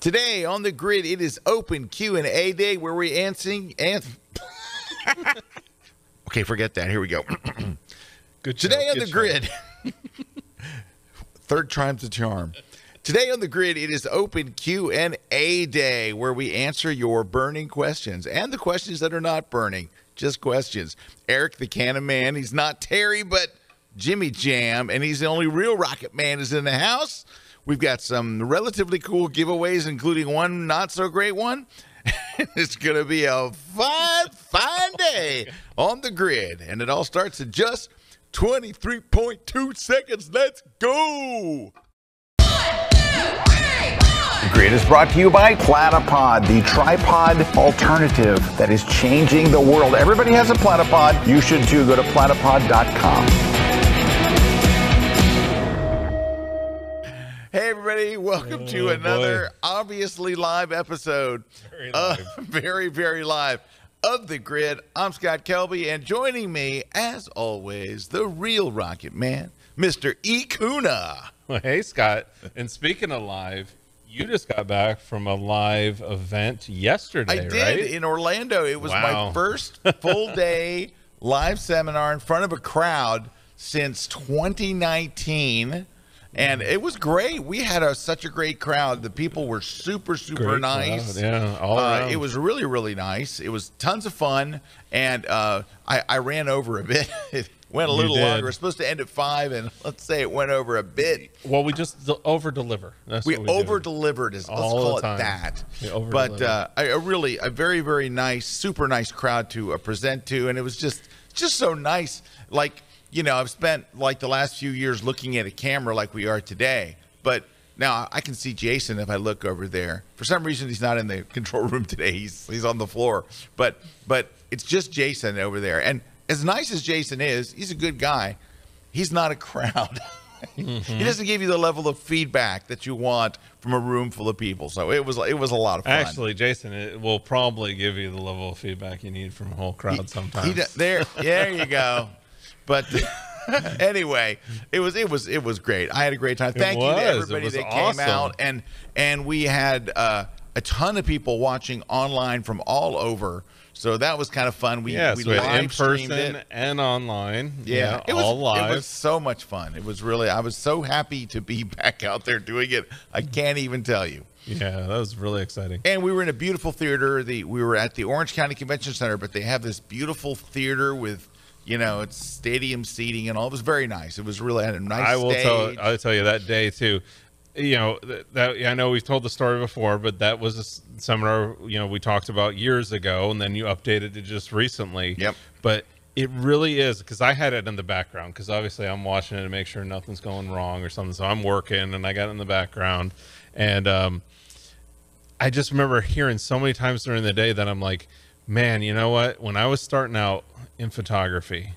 Today on the grid, it is open Q and A day where we answering and. okay, forget that. Here we go. Good Today on good the grid, third time's the charm. Today on the grid, it is open Q and A day where we answer your burning questions and the questions that are not burning, just questions. Erik the Cannon Man, he's not Terry, but Jimmy Jam, and he's the only real Rocket Man is in the house. We've got some relatively cool giveaways, including one not so great one. it's going to be a fine, fine day on the grid, and it all starts in just 23.2 seconds. Let's go. The Grid is brought to you by Platypod, the tripod alternative that is changing the world. Everybody has a platypod. You should too. Go to platypod.com. everybody, welcome to Oh, another boy. obviously live episode. Very uh, very, very live of The Grid. I'm Scott Kelby, and joining me, as always, the real Rocket Man, Mr. E. Kuna. Well, hey, Scott. And speaking of live, you just got back from a live event yesterday, I did right? in Orlando. It was Wow. my first full day live seminar in front of a crowd since 2019. And it was great. We had a, such a great crowd. The people were super, super Great nice. crowd, yeah, all Uh, it was really, really nice. It was tons of fun. And uh, I, I ran over a bit. it went a little longer. Was supposed to end at five, and let's say it went over a bit. Well, we just over deliver. We we over delivered, is let's All call it that. But uh, a, a really a very very nice, super nice crowd to uh, present to, and it was just just so nice. Like you know, I've spent like the last few years looking at a camera like we are today, but now I can see Jason if I look over there. For some reason, he's not in the control room today. He's he's on the floor, but but it's just Jason over there, and as nice as Jason is, he's a good guy. He's not a crowd. Mm-hmm. He doesn't give you the level of feedback that you want from a room full of people. So it was it was a lot of fun. Actually, Jason, it will probably give you the level of feedback you need from a whole crowd sometimes. He there, there you go. But anyway, it was it was it was great. I had a great time. Thank you to everybody that awesome. came out and and we had uh, a ton of people watching online from all over. So that was kind of fun. We yes, we in live streamed person it. and online. Yeah, it was all live. it was so much fun. It was really I was so happy to be back out there doing it. I can't even tell you. yeah, that was really exciting. And we were in a beautiful theater. The we were at the Orange County Convention Center, but they have this beautiful theater with, you know, it's stadium seating and all. It was very nice. It was really had a nice I will stage. tell. I'll tell you that day too. You know th- that I know we've told the story before, but that was a seminar you know we talked about years ago, and then you updated it just recently. Yep. But it really is because I had it in the background because obviously I'm watching it to make sure nothing's going wrong or something. So I'm working and I got it in the background, and um, I just remember hearing so many times during the day that I'm like, man, you know what? When I was starting out in photography,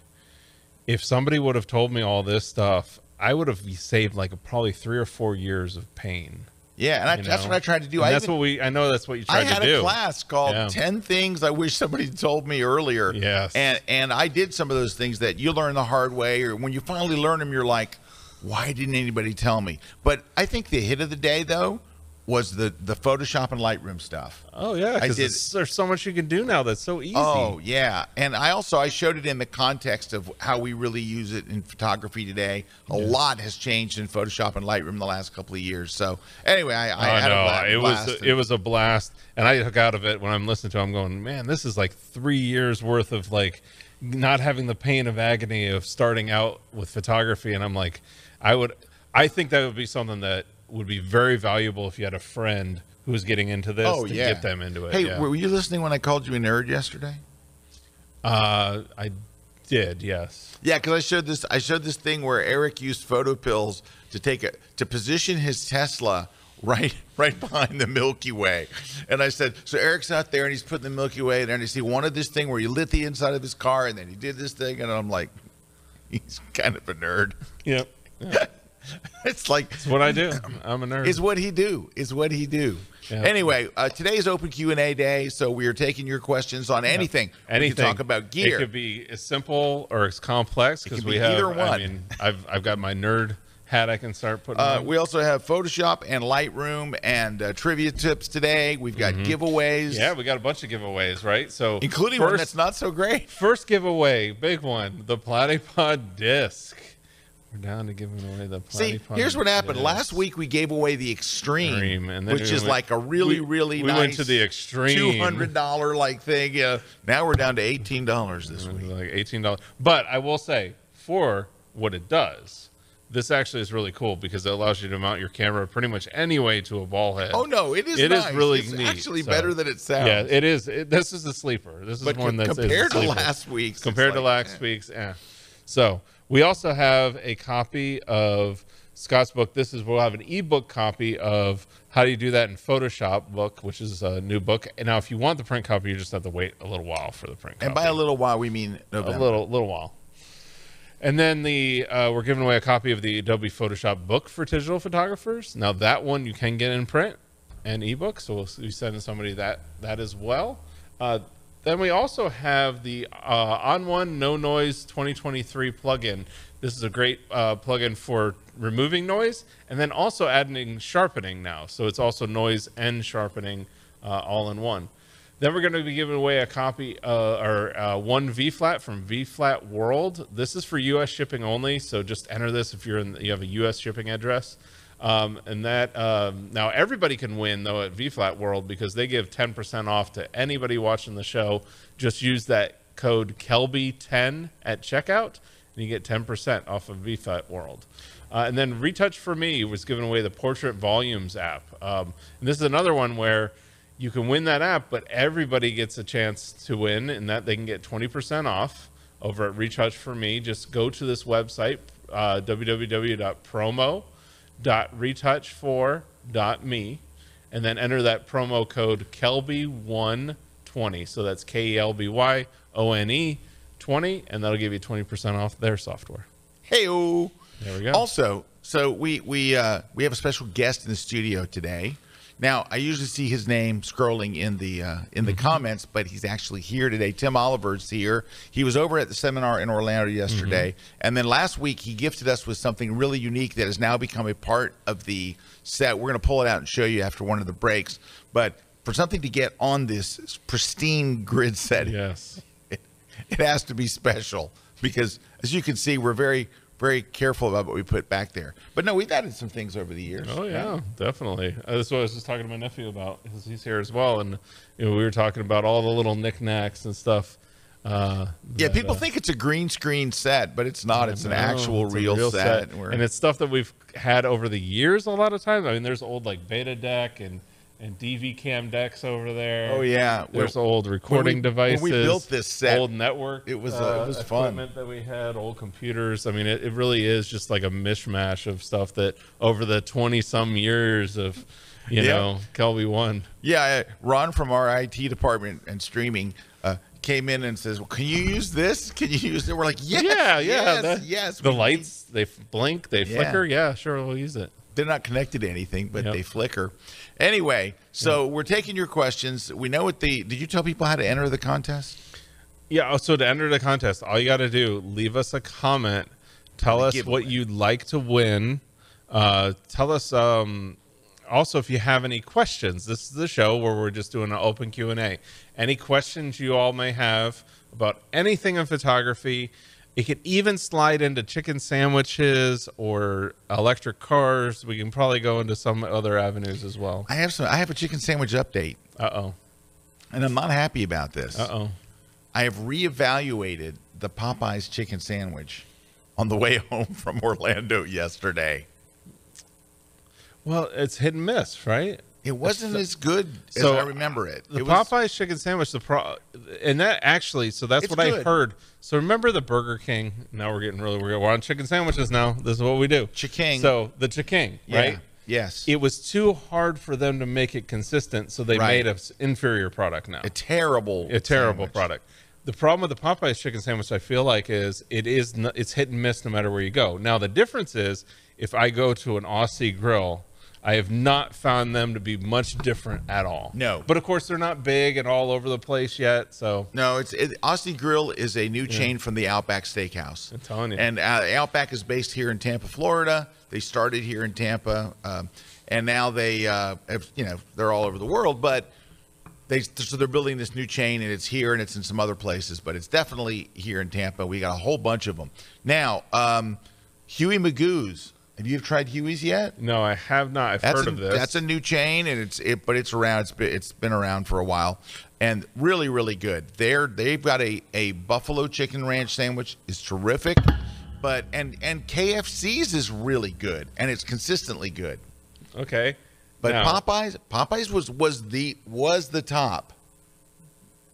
if somebody would have told me all this stuff, I would have saved like probably three or four years of pain. yeah, and I, that's know? what I tried to do. And I that's even, what we. I know that's what you tried to do. I had a class called Yeah. 10 Things I Wish Somebody Told Me Earlier. Yes. And and I did some of those things that you learn the hard way or when you finally learn them you're like, why didn't anybody tell me? But I think the hit of the day though was the the Photoshop and Lightroom stuff. Oh yeah, I because did- there's so much you can do now that's so easy. Oh yeah, and I also I showed it in the context of how we really use it in photography today. A lot has changed in Photoshop and Lightroom the last couple of years. So anyway, I, I I had know a bla- it was it was a blast, and I took out of it when I'm listening to. it, I'm going, man, this is like three years worth of like not having the pain of agony of starting out with photography, and I'm like, I would, I think that would be something that would be very valuable if you had a friend who was getting into this oh to yeah, get them into it. Hey, yeah. were you listening when I called you a nerd yesterday? uh, I did, yes. Yeah, because I showed this. I showed this thing where Erik used PhotoPills to take a to position his Tesla right right behind the Milky Way, and I said, so Erik's out there and he's putting the Milky Way there, and he wanted this thing where he lit the inside of his car, and then he did this thing, and I'm like, he's kind of a nerd. Yep, It's like it's what I do. I'm a nerd. is what he do is what he do. Yeah. Anyway, uh, today is open Q and A day, so we are taking your questions on anything. Anything. We can talk about gear. It could be as simple or as complex because we be have. either one. I one. mean, I've I've got my nerd hat I can start putting. Uh, on. we also have Photoshop and Lightroom and uh, trivia tips today. We've got giveaways. Mm-hmm. yeah, we got a bunch of giveaways, right? So including one first, that's not so great. first giveaway, big one, the Platypod disc. We're down to giving away the Platypod. See, here's what happened. disc. Last week we gave away the Extreme, Extreme, and which we is went- like a really, we- really we nice. went to the Extreme. two hundred dollar like thing. Yeah, now we're down to eighteen dollars this week. like eighteen dollars. But I will say, for what it does, this actually is really cool because it allows you to mount your camera pretty much any way to a ball head. Oh no, it is. It is nice. really it's neat, Actually, so- better than it sounds. Yeah, it is. It, this is a sleeper. This is but one that's is compared to last week's, compared to like, last eh. week's. Yeah. So we also have a copy of Scott's book. This is we'll have an ebook copy of how do you do that in Photoshop book, which is a new book. And now, if you want the print copy, you just have to wait a little while for the print. Copy. And copy. by a little while, we mean November. a little little while. And then the uh, we're giving away a copy of the Adobe Photoshop book for digital photographers. Now that one you can get in print and ebook, so we'll be sending somebody that that as well. Uh, then we also have the uh, ON1 NoNoise 2023 plugin. This is a great uh, plugin for removing noise and then also adding sharpening now. So it's also noise and sharpening uh, all in one. Then we're going to be giving away a copy uh, or uh, one V flat from V Flat World. This is for U.S. shipping only, so just enter this if you're in you have a U.S. shipping address. Um, and that um, now everybody can win though at V Flat World because they give 10% off to anybody watching the show. Just use that code Kelby10 at checkout, and you get 10% off of V Flat World. Uh, and then Retouch4me was giving away the Portrait Volumes app. Um, and this is another one where you can win that app, but everybody gets a chance to win, and that they can get 20% off over at Retouch4me. Just go to this website, uh, www.promo.retouch4.me, and then enter that promo code KelbyOne20. So that's K E L B Y O N E 20, and that'll give you 20% off their software. Hey, There we go. Also, so we we uh, we have a special guest in the studio today. Now, I usually see his name scrolling in the uh, in the comments, but he's actually here today. Tim Oliver's here. He was over at the seminar in Orlando yesterday, and then last week he gifted us with something really unique that has now become a part of the set. We're going to pull it out and show you after one of the breaks. But for something to get on this pristine grid set, yes. it, it has to be special because as you can see we're very very careful about what we put back there but no we've added some things over the years Oh yeah, definitely. Uh, that's what I was just talking to my nephew about. 'cause He's here as well, and you know we were talking about all the little knickknacks and stuff. Uh, yeah that, people uh, think it's a green screen set but it's not it's an actual it's a real, set, We're- and it's stuff that we've had over the years. A lot of times, I mean, there's old like beta deck and and DV cam decks over there. oh yeah There's When- old recording when devices. we built this set, old network. it was, uh, it was fun. equipment that we had, old computers. I mean, it, it really is just like a mishmash of stuff that over the twenty some years of, you Yeah. know, KelbyOne. yeah uh, ron from our it department and streaming uh, came in and says well can you use this can you use it we're like yes yeah, yeah. yes, that- yes The lights they blink, they Yeah. flicker. Yeah, sure, we'll use it. They're not connected to anything, but Yep. they flicker. Anyway, so we're taking your questions. We know what the. Did you tell people how to enter the contest? Yeah. oh, So to enter the contest, all you got to do leave us a comment. Tell us what you'd like to win. Uh, tell us um, also if you have any questions. This is the show where we're just doing an open Q and A. Any questions you all may have about anything in photography. It could even slide into chicken sandwiches or electric cars. We can probably go into some other avenues as well. I have some. I have a chicken sandwich update, Uh oh. and I'm not happy about this. Uh oh. I have reevaluated the Popeyes chicken sandwich on the way home from Orlando yesterday. Well, it's hit and miss, right? It wasn't as good as So, I remember it. The it was, Popeyes chicken sandwich, the pro, and that actually, so that's what I heard. So remember the Burger King? Now we're getting really we're on chicken sandwiches now. This is what we do. Ch'King. So the chicken, yeah, right? Yes. It was too hard for them to make it consistent, so they Right. made an inferior product now. a terrible, a terrible sandwich. product. The problem with the Popeyes chicken sandwich, I feel like, is it is it's hit and miss no matter where you go. Now the difference is if I go to an Aussie grill, I have not found them to be much different at all. No. But of course, they're not big and all over the place yet. So No, it's it, Aussie Grill is a new chain from the Outback Steakhouse. I'm telling you. And uh, Outback is based here in Tampa, Florida. They started here in Tampa, um, and now they, uh, have, you know, they're all over the world. But they so they're building this new chain, and it's here and it's in some other places, but it's definitely here in Tampa. We got a whole bunch of them now. Um, Huey Magoo's. Have you tried Huey's yet? no, I have not. I've That's heard a, of this. That's a new chain, and it's it, but it's around. It's been, it's been around for a while, and really, really good. They're they've got a a buffalo chicken ranch sandwich is terrific, but and and KFC's is really good, and it's consistently good. okay. But Now- Popeyes Popeyes was was the was the top.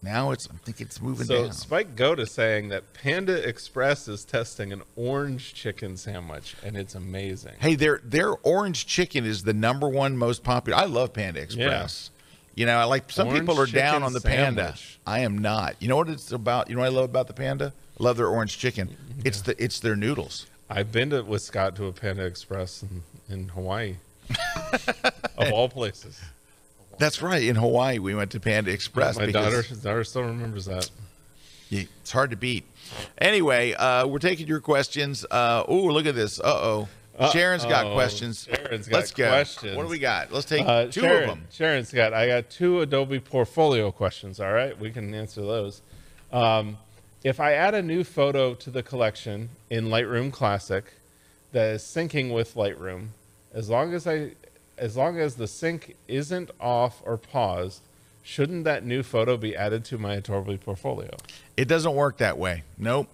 Now it's I think it's moving So down. Spike Goat is saying that Panda Express is testing an orange chicken sandwich, and it's amazing. Hey, their their orange chicken is the number one most popular. I love Panda Express. Yeah. You know, I like some Orange people are down on the panda. I am not. You know what it's about? You know what I love about the panda? I love their orange chicken. Mm-hmm. It's the it's their noodles. I've been to with Scott to a Panda Express in, in Hawaii, of all places. That's right. In Hawaii, we went to Panda Express. My daughter, daughter still remembers that. it's hard to beat. Anyway, uh, we're taking your questions. Uh, oh, look at this. Uh oh. Sharon's got Uh-oh. questions. Sharon's got Let's go. questions. What do we got? Let's take Uh, two Sharon, of them. Sharon's got. I got two Adobe portfolio questions. All right, we can answer those. Um, if I add a new photo to the collection in Lightroom Classic that is syncing with Lightroom, as long as I, as long as the sync isn't off or paused, shouldn't that new photo be added to my Adobe portfolio? It doesn't work that way. Nope.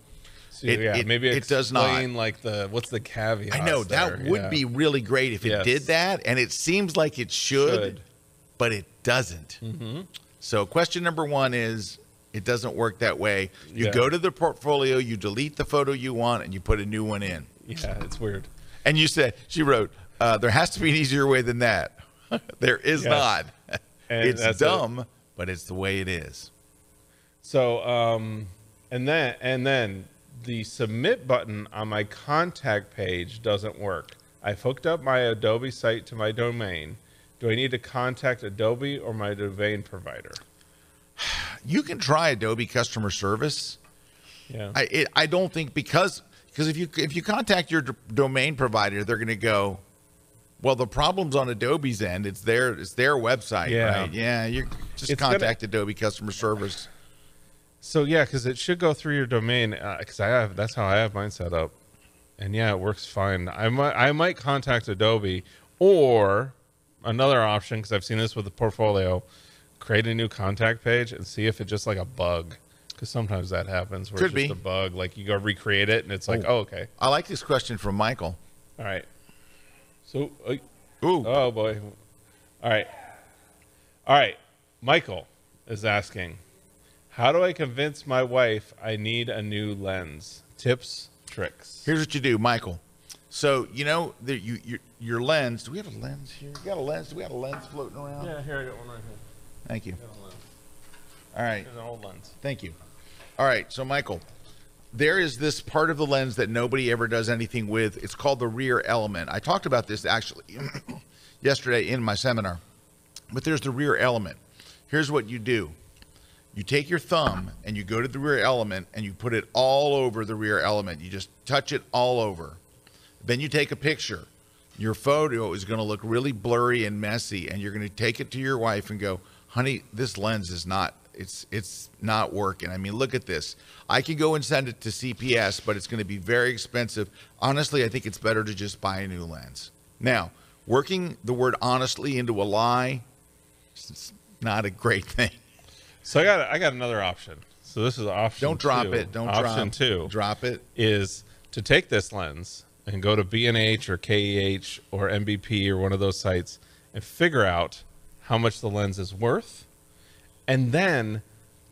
So It- yeah, it- maybe it does not. Like the what's the caveat? I know that would be really great if it Yes. did that, and it seems like it should, Should. but it doesn't. Mm-hmm. So, question number one is it doesn't work that way. You Yeah. go to the portfolio, you delete the photo you want, and you put a new one in. Yeah, it's weird. And you said, she wrote, uh, there has to be an easier way than that. there is Yes. not. And it's that's it. dumb, but it's the way it is. So, um, and then and then the submit button on my contact page doesn't work. I've hooked up my Adobe site to my domain. Do I need to contact Adobe or my domain provider? You can try Adobe customer service. Yeah. I it, I don't think because because if you if you contact your d- domain provider, they're going to go, well, the problem's on Adobe's end. It's their it's their website, Yeah. right? Yeah, you just It's gonna- contact Adobe customer service. so yeah, because it should go through your domain. Uh, because I have that's how I have mine set up, and yeah, it works fine. I might I might contact Adobe or another option because I've seen this with the portfolio. Create a new contact page and see if it's just like a bug. Because sometimes that happens where Could it's just be. a bug. Like you go recreate it and it's like, oh, okay, I like this question from Michael. all right. So, uh, Ooh, oh boy, all right, all right. Michael is asking, how do I convince my wife I need a new lens? Tips, tricks. here's what you do, Michael. So you know that you your, your lens. Do we have a lens here? You got a lens? Do we have a lens floating around? Yeah, here I got one right here. Thank you. Got a lens. All right. Here's an old lens. Thank you. All right, so Michael, there is this part of the lens that nobody ever does anything with. It's called the rear element. I talked about this actually yesterday in my seminar. But there's the rear element. Here's what you do. You take your thumb and you go to the rear element and you put it all over the rear element. You just touch it all over. Then you take a picture. Your photo is going to look really blurry and messy and you're going to take it to your wife and go, "Honey, this lens is not it's it's not working. I mean, look at this. I can go and send it to CPS, but it's going to be very expensive. Honestly, I think it's better to just buy a new lens." Now, working the word honestly into a lie is not a great thing. So I got I got another option. So this is option. Don't drop two. it. Don't option drop. two. Drop it. is to take this lens and go to B&H or KEH or MBP or one of those sites and figure out how much the lens is worth and then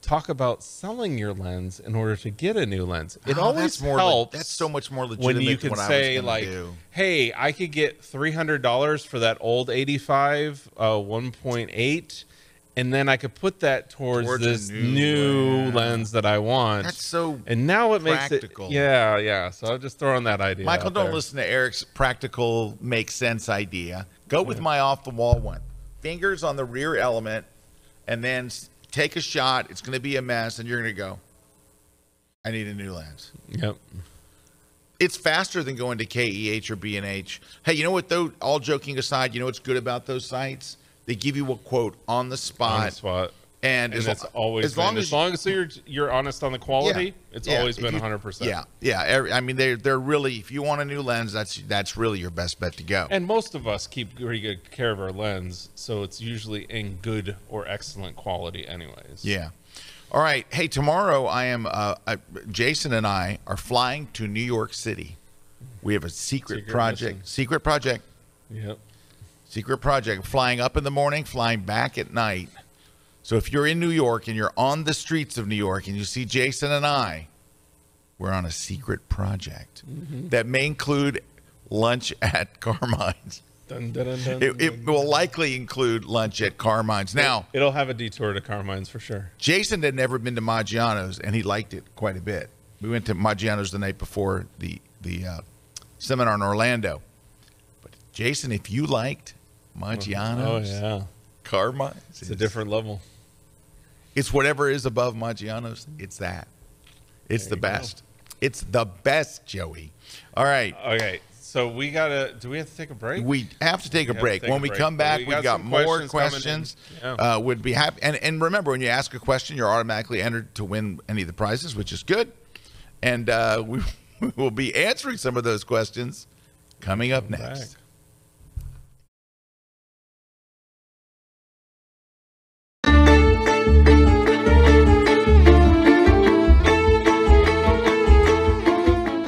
talk about selling your lens in order to get a new lens. It Oh, always that's more le- helps. that's so much more legitimate when you can say like, do. "Hey, I could get three hundred dollars for that old eighty-five uh, one point eight, and then I could put that towards, Towards this new new, lens. lens that I want." That's so and now it makes practical. it yeah yeah so i'm just throwing that idea Michael, don't there. listen to Erik's practical make sense idea. Go with my off the wall one. Fingers on the rear element, and then take a shot. It's going to be a mess, and you're going to go. I need a new lens. Yep. It's faster than going to KEH or B&H. Hey, you know what though? All joking aside, you know what's good about those sites? They give you a quote on the spot, On the spot. And, And as, always as been, long as, as long as you're you're honest on the quality, Yeah. it's Yeah, always been 100. percent Yeah, yeah. I mean, they're they're really. If you want a new lens, that's that's really your best bet to go. And most of us keep pretty good care of our lens, so it's usually in good or excellent quality, anyways. Yeah. All right. Hey, tomorrow I am. Uh, uh, Jason and I are flying to New York City. We have a secret, Secret project. mission. Secret project. Yep. Secret project. Flying up in the morning, flying back at night. So if you're in New York and you're on the streets of New York and you see Jason and I, we're on a secret project Mm-hmm. that may include lunch at Carmine's. Dun, dun, dun, dun, It, it will likely include lunch at Carmine's. Now, It'll have a detour to Carmine's for sure. Jason had never been to Maggiano's, and he liked it quite a bit. We went to Maggiano's the night before the the uh, seminar in Orlando. But Jason, if you liked Oh yeah, Carmine's, it's a different level. It's whatever is above Maggiano's. It's that. It's There the you go. best. It's the best, Joey. All right. Okay, so we gotta. Do we have to take a break? We have to take a have break. take when a we break, come back, we we have got got more questions questions. Yeah. Uh, would be happy. And and remember, when you ask a question, you're automatically entered to win any of the prizes, which is good. And uh, we, we will be answering some of those questions coming up Come next. back.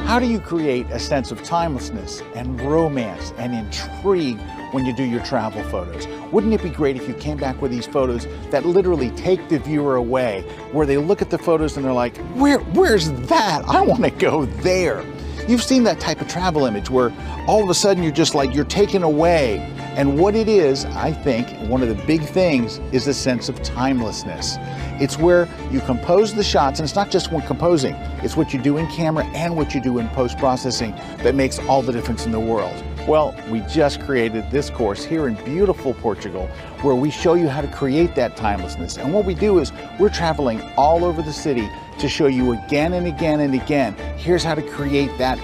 How do you create a sense of timelessness and romance and intrigue when you do your travel photos? Wouldn't it be great if you came back with these photos that literally take the viewer away, where they look at the photos and they're like, Where, where's that? I want to go there. You've seen that type of travel image where all of a sudden you're just like, you're taken away. And what it is, I think, one of the big things is the sense of timelessness. It's where you compose the shots, and it's not just when composing, it's what you do in camera and what you do in post processing that makes all the difference in the world. Well, we just created this course here in beautiful Portugal where we show you how to create that timelessness. And what we do is we're traveling all over the city to show you again and again and again here's how to create that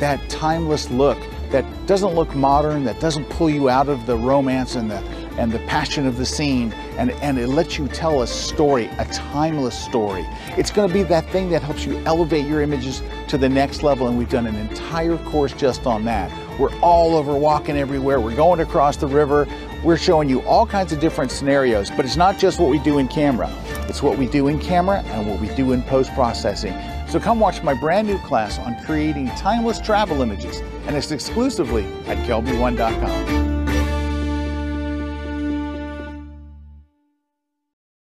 that timeless look that doesn't look modern, that doesn't pull you out of the romance and the and the passion of the scene, and, and it lets you tell a story, a timeless story. It's to be that thing that helps you elevate your images to the next level, and we've done an entire course just on that. We're all over walking everywhere, we're going across the river, we're showing you all kinds of different scenarios, but it's not just what we do in camera, it's what we do in camera and what we do in post processing. So come watch my brand new class on creating timeless travel images, and it's exclusively at kelby1.com.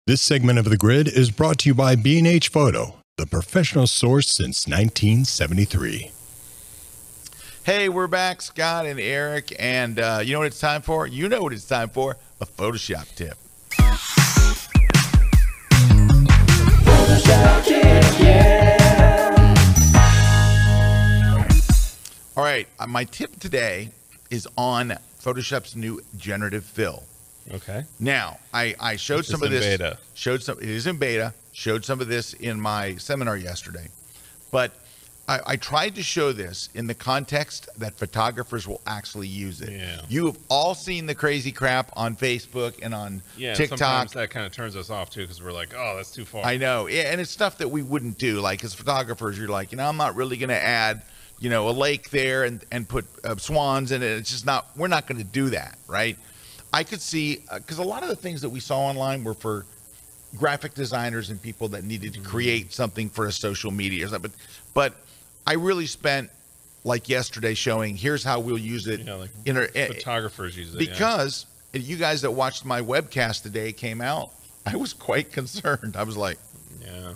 This segment of The Grid is brought to you by B&H Photo, the professional source since 1973. Hey, we're back, Scott and Erik, and uh, you know what it's time for? You know what it's time for? A Photoshop tip. All right, uh, my tip today is on Photoshop's new generative fill. Okay. Now, I, I showed Which some is of in this. beta. Showed some. It is in beta. Showed some of this in my seminar yesterday, but I, I tried to show this in the context that photographers will actually use it. Yeah. You have all seen the crazy crap on Facebook and on Yeah. TikTok. Sometimes that kind of turns us off too, because we're like, oh, that's too far. I know, yeah, and it's stuff that we wouldn't do. Like as photographers, you're like, you know, I'm not really going to add, you know, a lake there and and put uh, swans in it. It's just not. We're not going to do that, right? I could see because a lot of the things that we saw online were for graphic designers and people that needed to create something for a social media or something. But, but I really spent like yesterday showing here's how we'll use it Yeah, like in our, eh, Photographers use it yeah. because you guys that watched my webcast today came out. I was quite concerned. I was like, Yeah.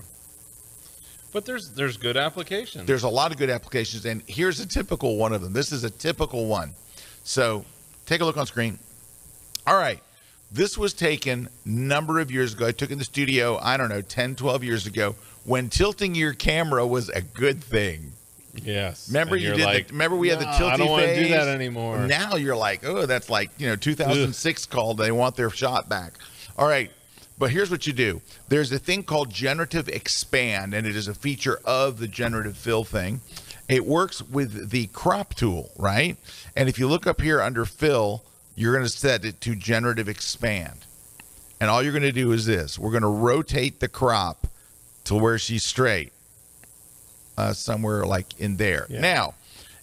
But there's there's good applications. there's a lot of good applications, and here's a typical one of them. This is a typical one. So take a look on screen. All right. This was taken number of years ago. I took it in the studio, I don't know, 10, 12 years ago when tilting your camera was a good thing. Yes. Remember And you did. like, the, remember we had the "No, tilty I don't want to do that anymore. Now you're like, oh, that's like you know 2006 called. They want their shot back. All right, but here's what you do. There's a thing called generative expand, and it is a feature of the generative fill thing. It works with the crop tool, right? And if you look up here under fill, you're going to set it to generative expand. And all you're going to do is this: we're going to rotate the crop to where she's straight, uh, somewhere like in there. Yeah. Now,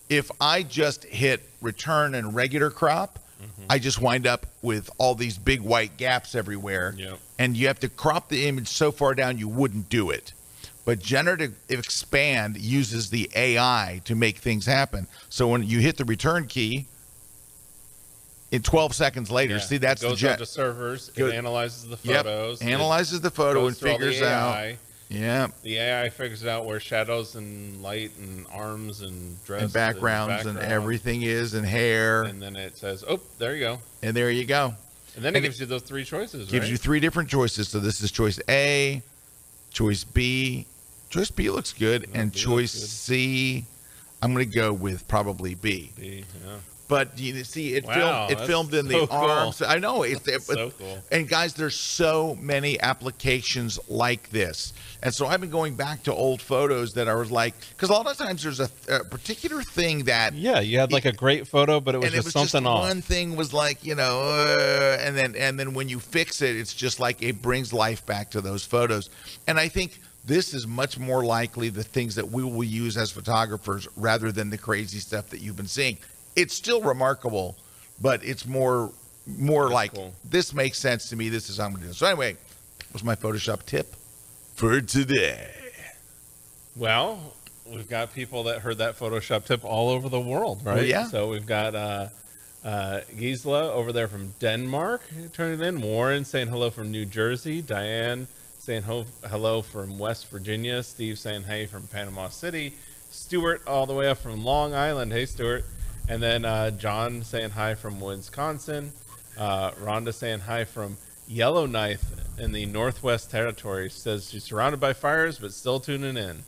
if I just hit return and regular crop, Mm-hmm. I just wind up with all these big white gaps everywhere. Yep. And you have to crop the image so far down you wouldn't do it. But generative expand uses the AI to make things happen. So when you hit the return key, in 12 seconds later, Yeah, see that's it the goes gen- out to servers. Go- It analyzes the photos. it analyzes the photo and the figures out. Yeah, The AI figures out where shadows and light and arms and dress and backgrounds and background. everything is, and hair, And then it says, "Oh, there you go." and there you go. And then it And it gives you those three choices. gives right? you three different choices. So this is choice A, choice B. Choice B looks good, Yeah, and B choice. C, I'm going to go with probably B. B, yeah. But you see, it Wow, filmed. It filmed in so the cool. arms. I know it's it, but, so cool. And guys, there's so many applications like this. And so I've been going back to old photos that I was like, because a lot of times there's a, a particular thing that Yeah, you had like a great photo, but it was and just it was something just off. one thing was like you know uh, and then and then when you fix it it's just like it brings life back to those photos and i think this is much more likely the things that we will use as photographers rather than the crazy stuff that you've been seeing it's still remarkable but it's more more That's like cool. this makes sense to me this is how i'm gonna do it so anyway was my photoshop tip for today Well, we've got people that heard that Photoshop tip all over the world, right? Well, yeah. So we've got uh, uh, Gisela over there from Denmark turning in. Warren saying hello from New Jersey. Diane saying ho- hello from West Virginia. Steve saying hey from Panama City. Stuart all the way up from Long Island. Hey, Stuart. And then uh, John saying hi from Wisconsin. Uh, Rhonda saying hi from Yellowknife in the Northwest Territory. Says she's surrounded by fires, but still tuning in.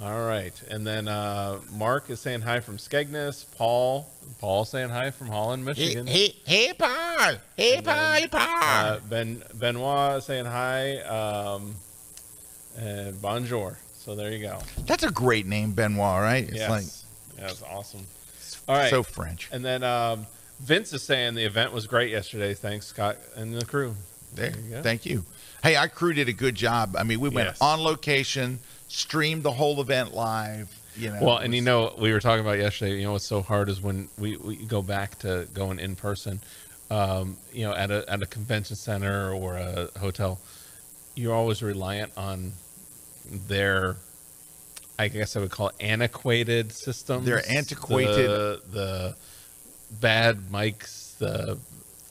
All right. And then uh, Mark is saying hi from Skegness. Paul, Paul saying hi from Holland, Michigan. hey hey paul hey And paul then, hey paul Uh, ben Benoit saying hi. Um, and bonjour. So there you go. that's a great name benoit right it's yes. like That's awesome. All right. so french and then um, Vince is saying the event was great yesterday. Thanks, Scott and the crew. There, There you go. thank you. Hey, our crew did a good job. I mean, we went Yes. on location, streamed the whole event live. You know, Well, and you know, we were talking about yesterday. You know, what's so hard is when we, we go back to going in person. Um, you know, at a at a convention center or a hotel, you're always reliant on their, I guess I would call it antiquated systems. They're antiquated- the, the bad mics, the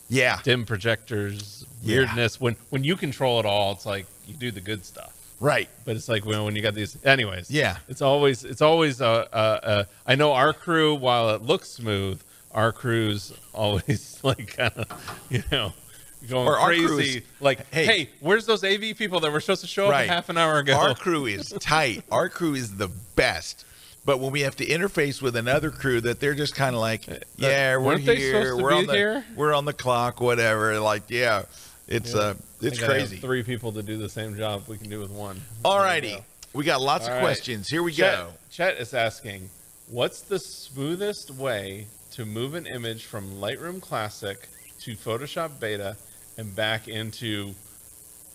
yeah, dim projectors, Yeah. weirdness. When when you control it all, it's like you do the good stuff. right. But it's like when, when you got these, anyways. Yeah. It's always it's always uh, uh, uh I know our crew while it looks smooth, our crew's always like kind of you know going Or our crew crazy. is- like, hey. hey, where's those AV people that were supposed to show up Right. a half an hour ago? Our crew is tight. Our crew is the best. But when we have to interface with another crew, that they're just kind of like, yeah, we're Uh, they here, supposed to we're on the, here? we're on the clock, whatever. Like, yeah, it's Yeah. uh, it's I gotta have crazy. Three people to do the same job we can do with one. All righty, go. we got lots All of right. questions. Here we Chet, go. Chet is asking, what's the smoothest way to move an image from Lightroom Classic to Photoshop Beta and back into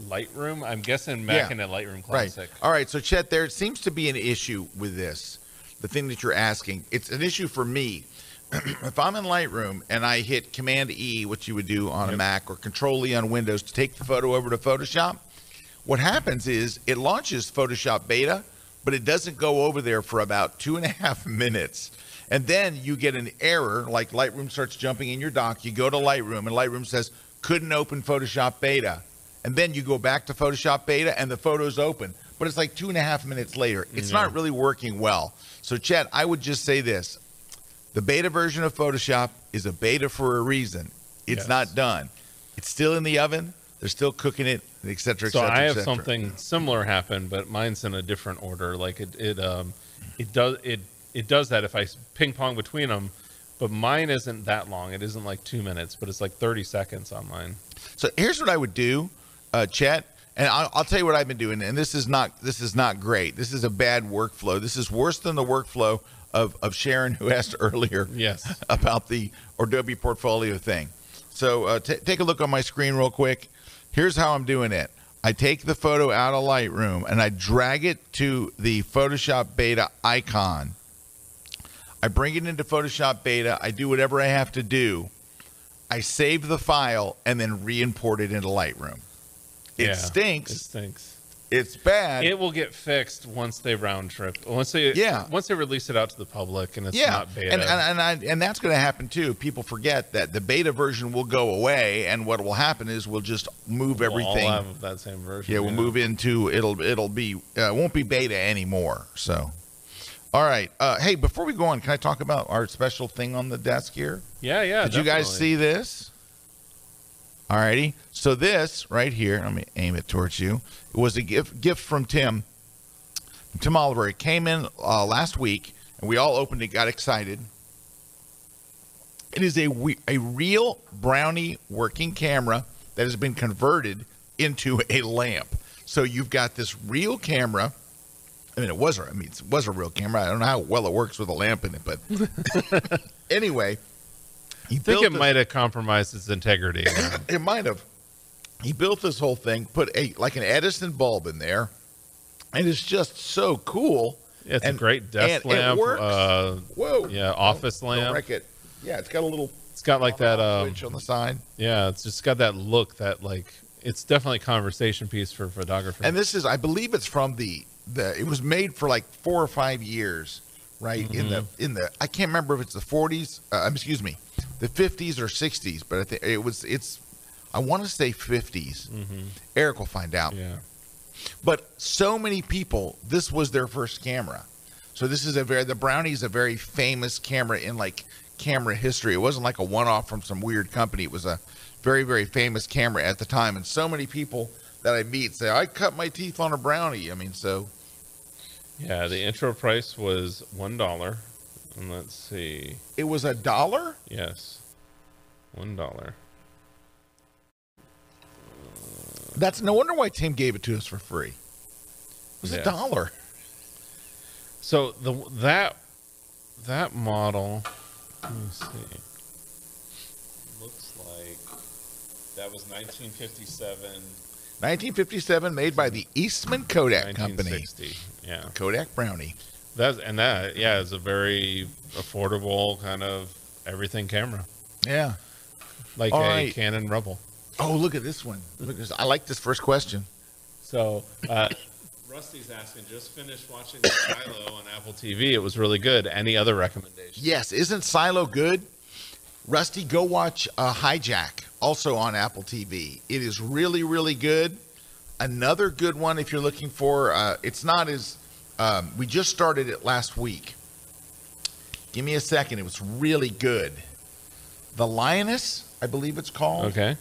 Lightroom? I'm guessing back Yeah. into Lightroom Classic. Right. All right. So, Chet, there seems to be an issue with this. The thing that you're asking, it's an issue for me. if I'm in Lightroom and I hit Command E, which you would do on a Mac, or Control E on Windows to take the photo over to Photoshop, what happens is it launches Photoshop Beta, but it doesn't go over there for about two and a half minutes. And then you get an error, like Lightroom starts jumping in your dock. You go to Lightroom, and Lightroom says, couldn't open Photoshop Beta. And then you go back to Photoshop Beta, and the photo's open. But it's like two and a half minutes later. It's not really working well. So, Chet, I would just say this the beta version of Photoshop is a beta for a reason. It's Yes. not done. It's still in the oven. They're still cooking it, et cetera, et So cetera, I have something similar happen, but mine's in a different order. Like it, it, um, it does it it does that if I ping pong between them. But mine isn't that long. It isn't like two minutes, but it's like 30 seconds on mine. So here's what I would do, uh, Chet, and I'll, I'll tell you what I've been doing. And this is not this is not great. This is a bad workflow. This is worse than the workflow of of Sharon, who asked earlier, Yes. about the Adobe portfolio thing. So uh, t- take a look on my screen real quick. Here's how I'm doing it. I take the photo out of Lightroom and I drag it to the Photoshop Beta icon. I bring it into Photoshop Beta. I do whatever I have to do. I save the file and then re-import it into Lightroom. It Yeah, stinks. It stinks. it's bad. It will get fixed once they round trip. Once they Yeah. Once they release it out to the public and it's yeah, not beta. and and and, I, and that's going to happen too. People forget that the beta version will go away, and what will happen is we'll just move We'll everything. all have that same version. yeah, we'll move into it'll it'll be uh, it won't be beta anymore. So, all right. Uh, hey, before we go on, can I talk about our special thing on the desk here? Yeah, yeah. Did you guys see this? Alrighty. So this right here, let me aim it towards you. It was a gift gift from Tim. Tim Oliver. It came in uh, last week, and we all opened it, got excited. It is a we- a real Brownie working camera that has been converted into a lamp. So you've got this real camera. I mean, it was. a- I mean, it was a real camera. I don't know how well it works with a lamp in it, but anyway, he I think it this- might have compromised its integrity. it might have. He built this whole thing, put a like an Edison bulb in there, and it's just so cool. Yeah, it's And- a great desk lamp. works. Uh, Whoa! yeah, office Don't lamp. wreck it. Yeah, it's got a little It's got like that. Um, switch on the side. yeah, it's just got that look that like it's definitely a conversation piece for photographers. And this is, I believe, it's from the the. It was made for like four or five years, right? In the Mm-hmm. in the, I can't remember if it's the 40s. Uh, um, excuse me, the 50s or 60s, but I think it was. It's. I want to say 50s. Erik will find out. Mm-hmm. yeah. But so many people, this was their first camera. So this is a very the Brownie is a very famous camera in like camera history. It wasn't like a one-off from some weird company. It was a very very famous camera at the time. And so many people that I meet say, "I cut my teeth on a Brownie." I mean, so Yeah, the intro price was one dollar, and let's see. it was a dollar. Yes, one dollar. That's no wonder why Tim gave it to us for free. It was Yeah. a dollar. So the that that model, let me see. Looks like that was 1957, 1957, made by the Eastman Kodak Company. 1960. Yeah, Kodak Brownie. that's and that yeah is a very affordable kind of everything camera, Yeah. like All a right. Canon Rebel. Oh, look at this one. Look at this. I like this first question. So uh, Rusty's asking, just finished watching Silo on Apple TV. It was really good. Any other recommendations? Yes, isn't Silo good? Rusty, go watch uh, Hijack, also on Apple TV. It is really, really good. Another good one if you're looking for. Uh, it's not as. Um, we just started it last week. Give me a second. It was really good. The Lioness, I believe it's called. Okay.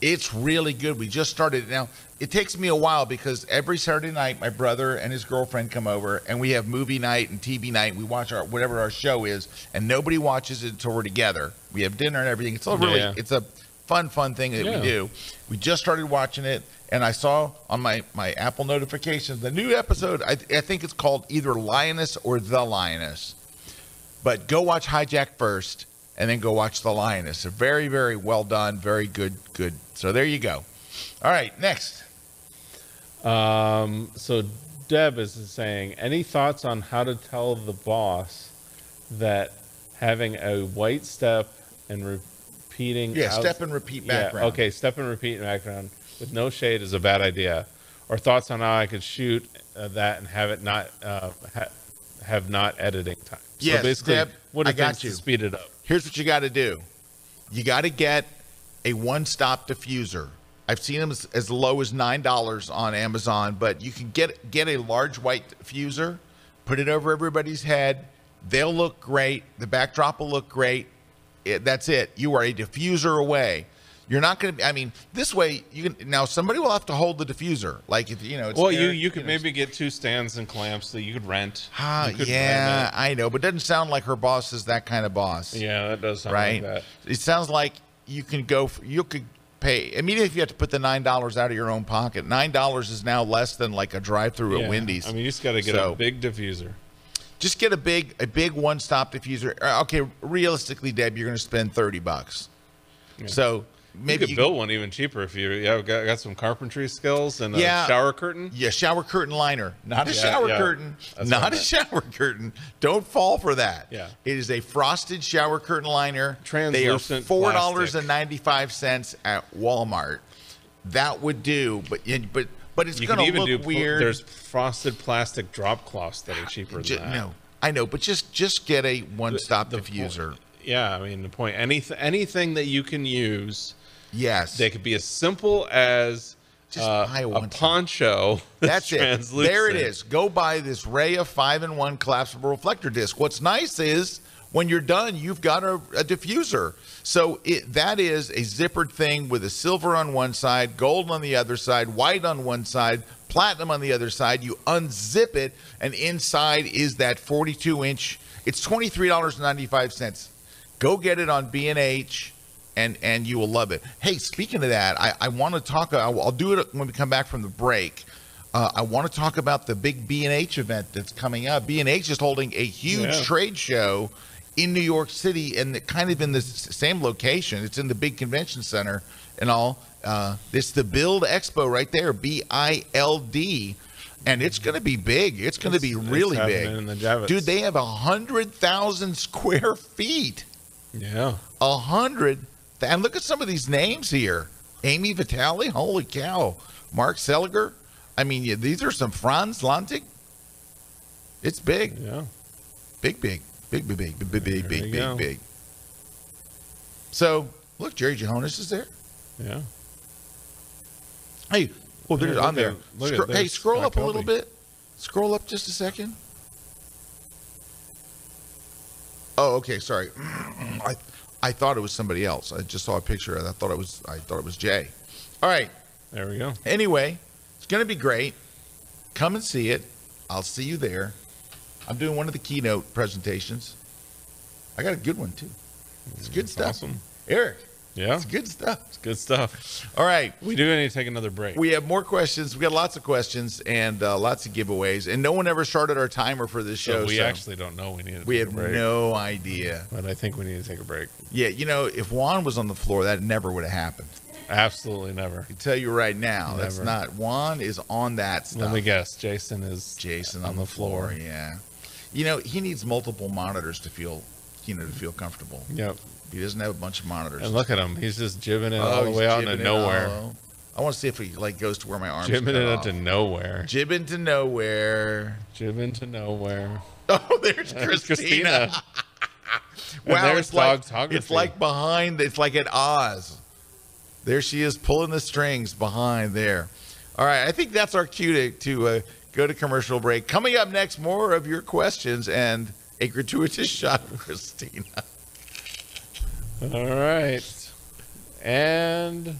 It's really good. We just started it now. It takes me a while because every Saturday night, my brother and his girlfriend come over, and we have movie night and TV night. We watch our whatever our show is, and nobody watches it until we're together. We have dinner and everything. It's a really, Yeah. it's a fun, fun thing that Yeah. we do. We just started watching it, and I saw on my my Apple notifications the new episode. I, I think it's called either Lioness or The Lioness. But go watch Hijack first, and then go watch The Lioness. They're very, very well done. Very good, good. So there you go. All right, next. Um, so Deb is saying, any thoughts on how to tell the boss that having a white step and repeating? Yeah, out- step and repeat Yeah, background. okay, step and repeat background with no shade is a bad idea. Or thoughts on how I could shoot uh, that and have it not uh, ha- have not editing time. So Yes, basically, Deb, what I got you. to speed it up? Here's what you got to do. You got to get a one-stop diffuser. I've seen them as, as low as nine dollars on Amazon, but you can get get a large white diffuser, put it over everybody's head. They'll look great. The backdrop will look great. It, that's it. You are a diffuser away. You're not going to. I mean, this way you can. Now somebody will have to hold the diffuser. Like if you know. It's Well, you Erik, you could know, maybe get two stands and clamps that you could rent. Ah, You could yeah, it. I know, but it doesn't sound like her boss is that kind of boss. Yeah, that does sound right. like that. It sounds like you can go. For, you could pay immediately if you have to put the nine dollars out of your own pocket. Nine dollars is now less than like a drive-through Yeah. at Wendy's. I mean, you just got to get So- a big diffuser. Just get a big a big one stop diffuser. Uh, Okay, realistically, Deb, you're going to spend thirty bucks. So maybe you could build one even cheaper if you, yeah got, got some carpentry skills and a Yeah. shower curtain. Yeah, shower curtain liner, not a Yeah, shower yeah. curtain, That's not a shower curtain. Don't fall for that. Yeah. it is a frosted shower curtain liner. they are four dollars and ninety five cents at Walmart. That would do, but but but it's going to look weird. There's frosted plastic drop cloths that are cheaper Ju- than that. no, I know, but just just get a one stop the diffuser. Yeah, I mean the point. Anything anything that you can use Yes, They could be as simple as Just uh, buy a one. poncho. That's it. translucent. There it is. Go buy this Raya 5 in 1 collapsible reflector disc. What's nice is when you're done, you've got a, a diffuser. So it, that is a zippered thing with a silver on one side, gold on the other side, white on one side, platinum on the other side. You unzip it, and inside is that 42 inch. It's $23.95. Go get it on B&H and and you will love it. Hey, speaking of that, I, I want to talk. I'll, I'll do it when we come back from the break. Uh, I want to talk about the big B and H event that's coming up. B and H is holding a huge Yeah. trade show in New York City, and kind of in the same location. It's in the big convention center and all. Uh, it's the BILD Expo right there, B I L D, and it's going to be big. It's going to be really big, the dude. They have a hundred thousand square feet Yeah. a hundred. And look at some of these names here: Ami Vitale, holy cow! Mark Seliger. I mean, yeah, these are some Frans Lanting. It's big, Yeah. big, big, big, big, big, big, big, big, big, big, So look, Jerry Johannes is there. Yeah. Hey, well, there's on there. at- Scro- hey, scroll up a little bit. Scroll up just a second. Oh, okay. Sorry. I I thought it was somebody else. I just saw a picture. And I thought it was I thought it was Jay. All right. There we go. Anyway, it's going to be great. Come and see it. I'll see you there. I'm doing one of the keynote presentations. I got a good one too. It's good That's stuff. awesome. Erik, Yeah. it's good stuff. It's good stuff. All right. We do need to take another break. We have more questions. We got lots of questions and uh, lots of giveaways. And no one ever started our timer for this so show. we so actually don't know we need to we take have a break. no idea. But I think we need to take a break. Yeah, you know, if Juan was on the floor, that never would have happened. Absolutely never. I tell you right now, that's not. Juan is on that stuff. Let me guess. Jason is Jason on the floor. Yeah, you know he needs multiple monitors to feel, you know, to feel comfortable. Yep. He doesn't have a bunch of monitors. And look at him. He's just jibbing it Oh, all the way out into nowhere. all. I want to see if he like goes to where my arms. Jibbing it off. into nowhere. Jibbing to nowhere. Jibbing to nowhere. Oh, there's Christina. Christina. Wow, it's like it's like behind. It's like at Oz. There she is pulling the strings behind there. All right, I think that's our cue to, to uh, go to commercial break. Coming up next, more of your questions and a gratuitous shot of Christina. All right. And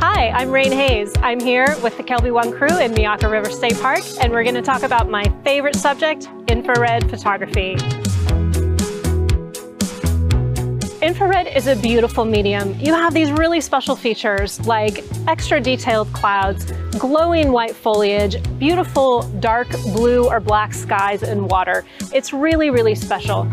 Hi, I'm Rain Hayes. I'm here with the KelbyOne crew in Myakka River State Park, and we're going to talk about my favorite subject, infrared photography. Infrared is a beautiful medium. You have these really special features like extra detailed clouds, glowing white foliage, beautiful dark blue or black skies and water. It's really, really special.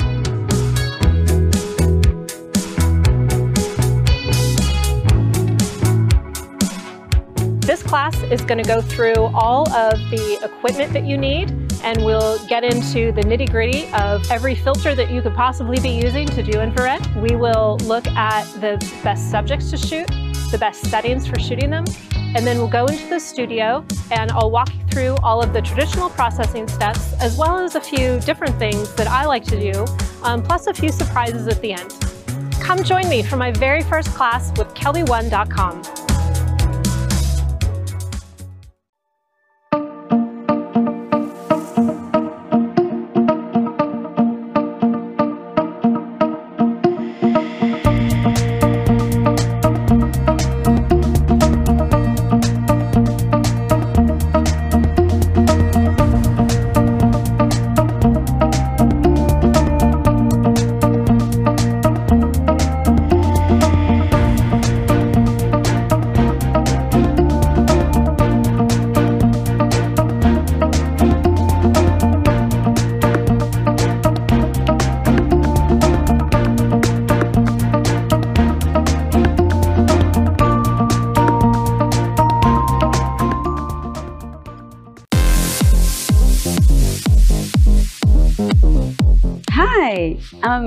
This class is going to go through all of the equipment that you need and we'll get into the nitty gritty of every filter that you could possibly be using to do infrared. We will look at the best subjects to shoot, the best settings for shooting them, and then we'll go into the studio and I'll walk you through all of the traditional processing steps as well as a few different things that I like to do, um, plus a few surprises at the end. Come join me for my very first class with kelby1.com.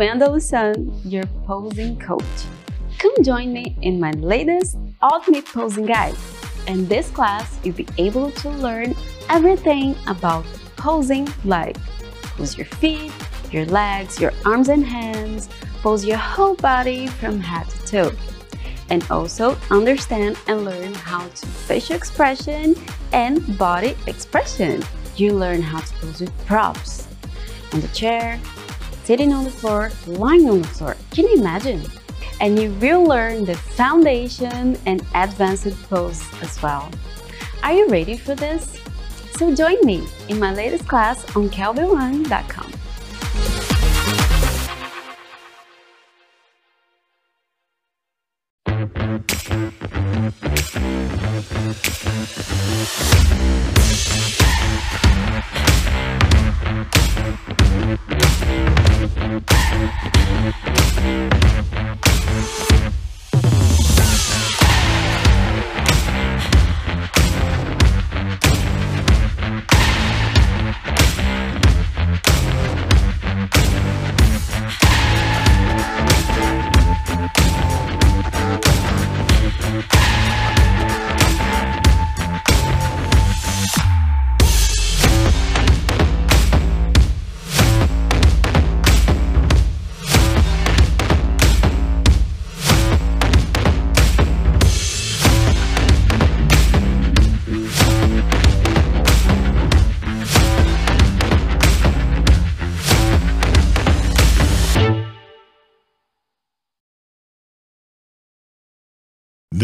Amanda Lussan, your posing coach. Come join me in my latest Ultimate Posing Guide. In this class, you'll be able to learn everything about posing like pose your feet, your legs, your arms and hands, pose your whole body from head to toe. And also understand and learn how to facial expression and body expression. You learn how to pose with props on the chair, sitting on the floor, lying on the floor. Can you imagine? And you will learn the foundation and advanced pose as well. Are you ready for this? So join me in my latest class on kelbyone.com.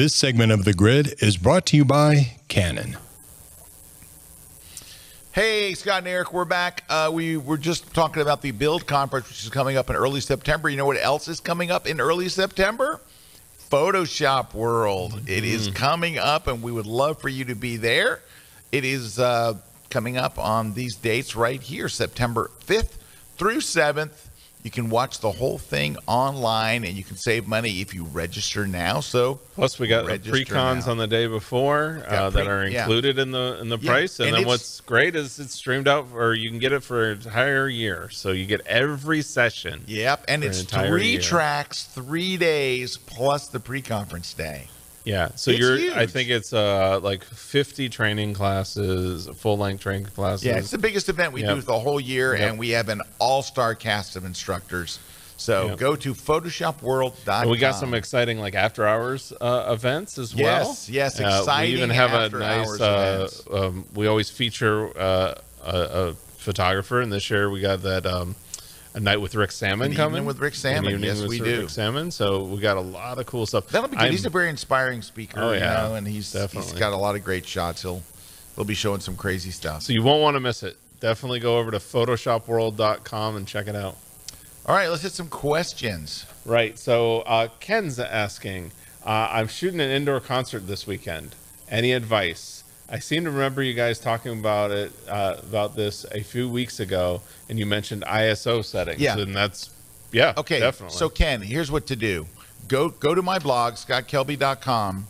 This segment of The Grid is brought to you by Canon. Hey, Scott and Erik, we're back. Uh, we were just talking about the BILD Conference, which is coming up in early September. You know what else is coming up in early September? Photoshop World. Mm-hmm. It is coming up, and we would love for you to be there. It is uh, coming up on these dates right here, September 5th through 7th. You can watch the whole thing online, and you can save money if you register now. So plus we got pre-cons now. on the day before uh, pre- that are included yeah. in the in the yeah. price, and, and then what's great is it's streamed out, or you can get it for an entire year. So you get every session. Yep, and it's three year. tracks, three days plus the pre-conference day. Yeah, so it's you're. Huge. I think it's uh like 50 training classes, full length training classes. Yeah, it's the biggest event we yep. do the whole year, yep. and we have an all star cast of instructors. So yep. go to PhotoshopWorld.com. And we got some exciting like after hours uh, events as well. Yes, yes, exciting. Uh, we even have a nice. Uh, um, we always feature uh, a, a, photographer, and this year we got that. Um, a night with Rick Sammon An coming. with Rick Sammon. Yes, we do. Rick Sammon. So we got a lot of cool stuff. That'll be good. I'm, he's a very inspiring speaker. Oh yeah, you know, and he's definitely. he's got a lot of great shots. He'll he'll be showing some crazy stuff. So you won't want to miss it. Definitely go over to photoshopworld.com and check it out. All right, let's hit some questions. Right. So uh, Ken's asking, uh, I'm shooting an indoor concert this weekend. Any advice? I seem to remember you guys talking about it uh, about this a few weeks ago, and you mentioned ISO settings. Yeah, and that's yeah. Okay, definitely. So Ken, here's what to do: go go to my blog, scottkelby.com,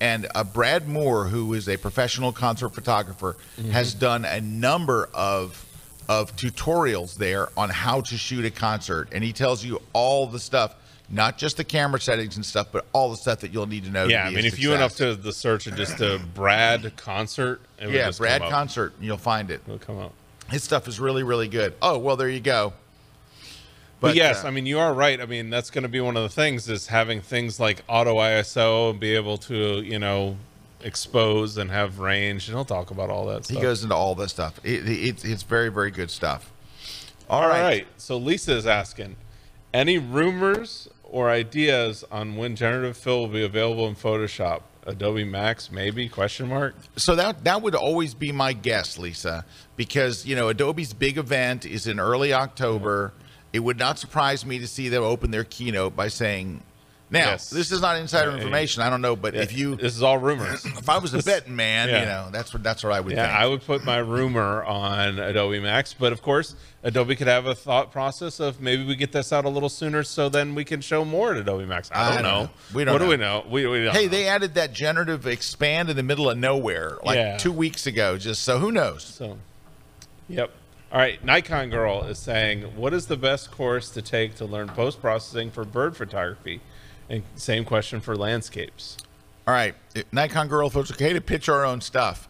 and uh, Brad Moore, who is a professional concert photographer, mm-hmm. has done a number of of tutorials there on how to shoot a concert, and he tells you all the stuff not just the camera settings and stuff, but all the stuff that you'll need to know. Yeah, to I mean, if you went up to the search and just to Brad concert, yeah, Brad concert, you'll find it. It'll come up. His stuff is really, really good. Oh, well, there you go. But, but yes, uh, I mean, you are right. I mean, that's going to be one of the things is having things like auto ISO and be able to, you know, expose and have range. And he'll talk about all that. Stuff. He goes into all this stuff. It, it, it's very, very good stuff. all, all right. right. So Lisa is asking, any rumors or ideas on when generative fill will be available in Photoshop? Adobe Max, maybe? Question mark. So that that would always be my guess, Lisa, because you know Adobe's big event is in early October. It would not surprise me to see them open their keynote by saying now, yes. this is not insider information. I don't know, but yeah, if you this is all rumors. if I was a betting man, yeah. you know, that's what that's what I would yeah, think. I would put my rumor on Adobe Max, but of course, Adobe could have a thought process of maybe we get this out a little sooner so then we can show more at Adobe Max. I don't, I don't know. know. We don't. What know. do we know? We, we Hey, know. they added that generative expand in the middle of nowhere like 2 weeks ago just so who knows. So Yep. All right, Nikon Girl is saying, "What is the best course to take to learn post processing for bird photography?" And same question for landscapes. All right, Nikon Girl, it's okay to pitch our own stuff.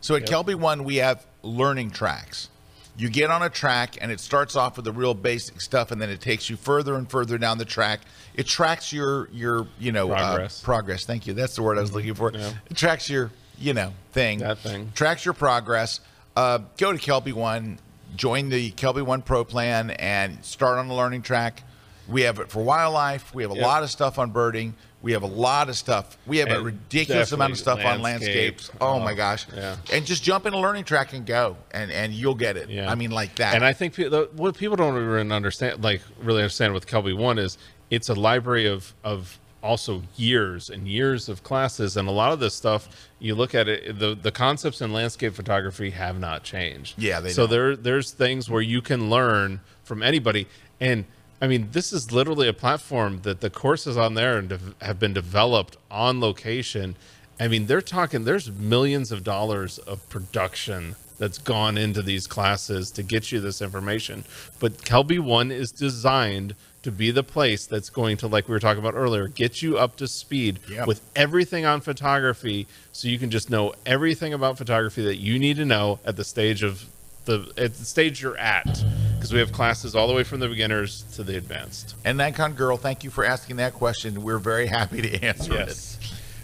So at Yep. KelbyOne, we have learning tracks. You get on a track, and it starts off with the real basic stuff, and then it takes you further and further down the track. It tracks your your you know uh, Progress. progress. Thank you. That's the word I was looking for. Yeah. It tracks your you know thing. That thing. Tracks your progress. Uh, go to KelbyOne, join the KelbyOne Pro plan, and start on a learning track. We have it for wildlife. We have a Yep. lot of stuff on birding. We have a lot of stuff. We have a ridiculous amount of stuff definitely on landscapes. Oh Oh, my uh-huh. gosh! yeah. And just jump in a learning track and go, and and you'll get it. Yeah. I mean, like that. And I think what people don't even understand, like really understand with KelbyOne, is it's a library of of also years and years of classes, and a lot of this stuff you look at it, the the concepts in landscape photography have not changed. Yeah, they so don't. there there's things where you can learn from anybody, and I mean this is literally a platform that the courses on there and have been developed on location. I mean, they're talking. There's millions of dollars of production that's gone into these classes to get you this information. But KelbyOne is designed to be the place that's going to, like we were talking about earlier, get you up to speed Yep. with everything on photography, so you can just know everything about photography that you need to know at the stage of the at the stage you're at. Because we have classes all the way from the beginners to the advanced. and Nikon Girl, thank you for asking that question. We're very happy to answer Yes.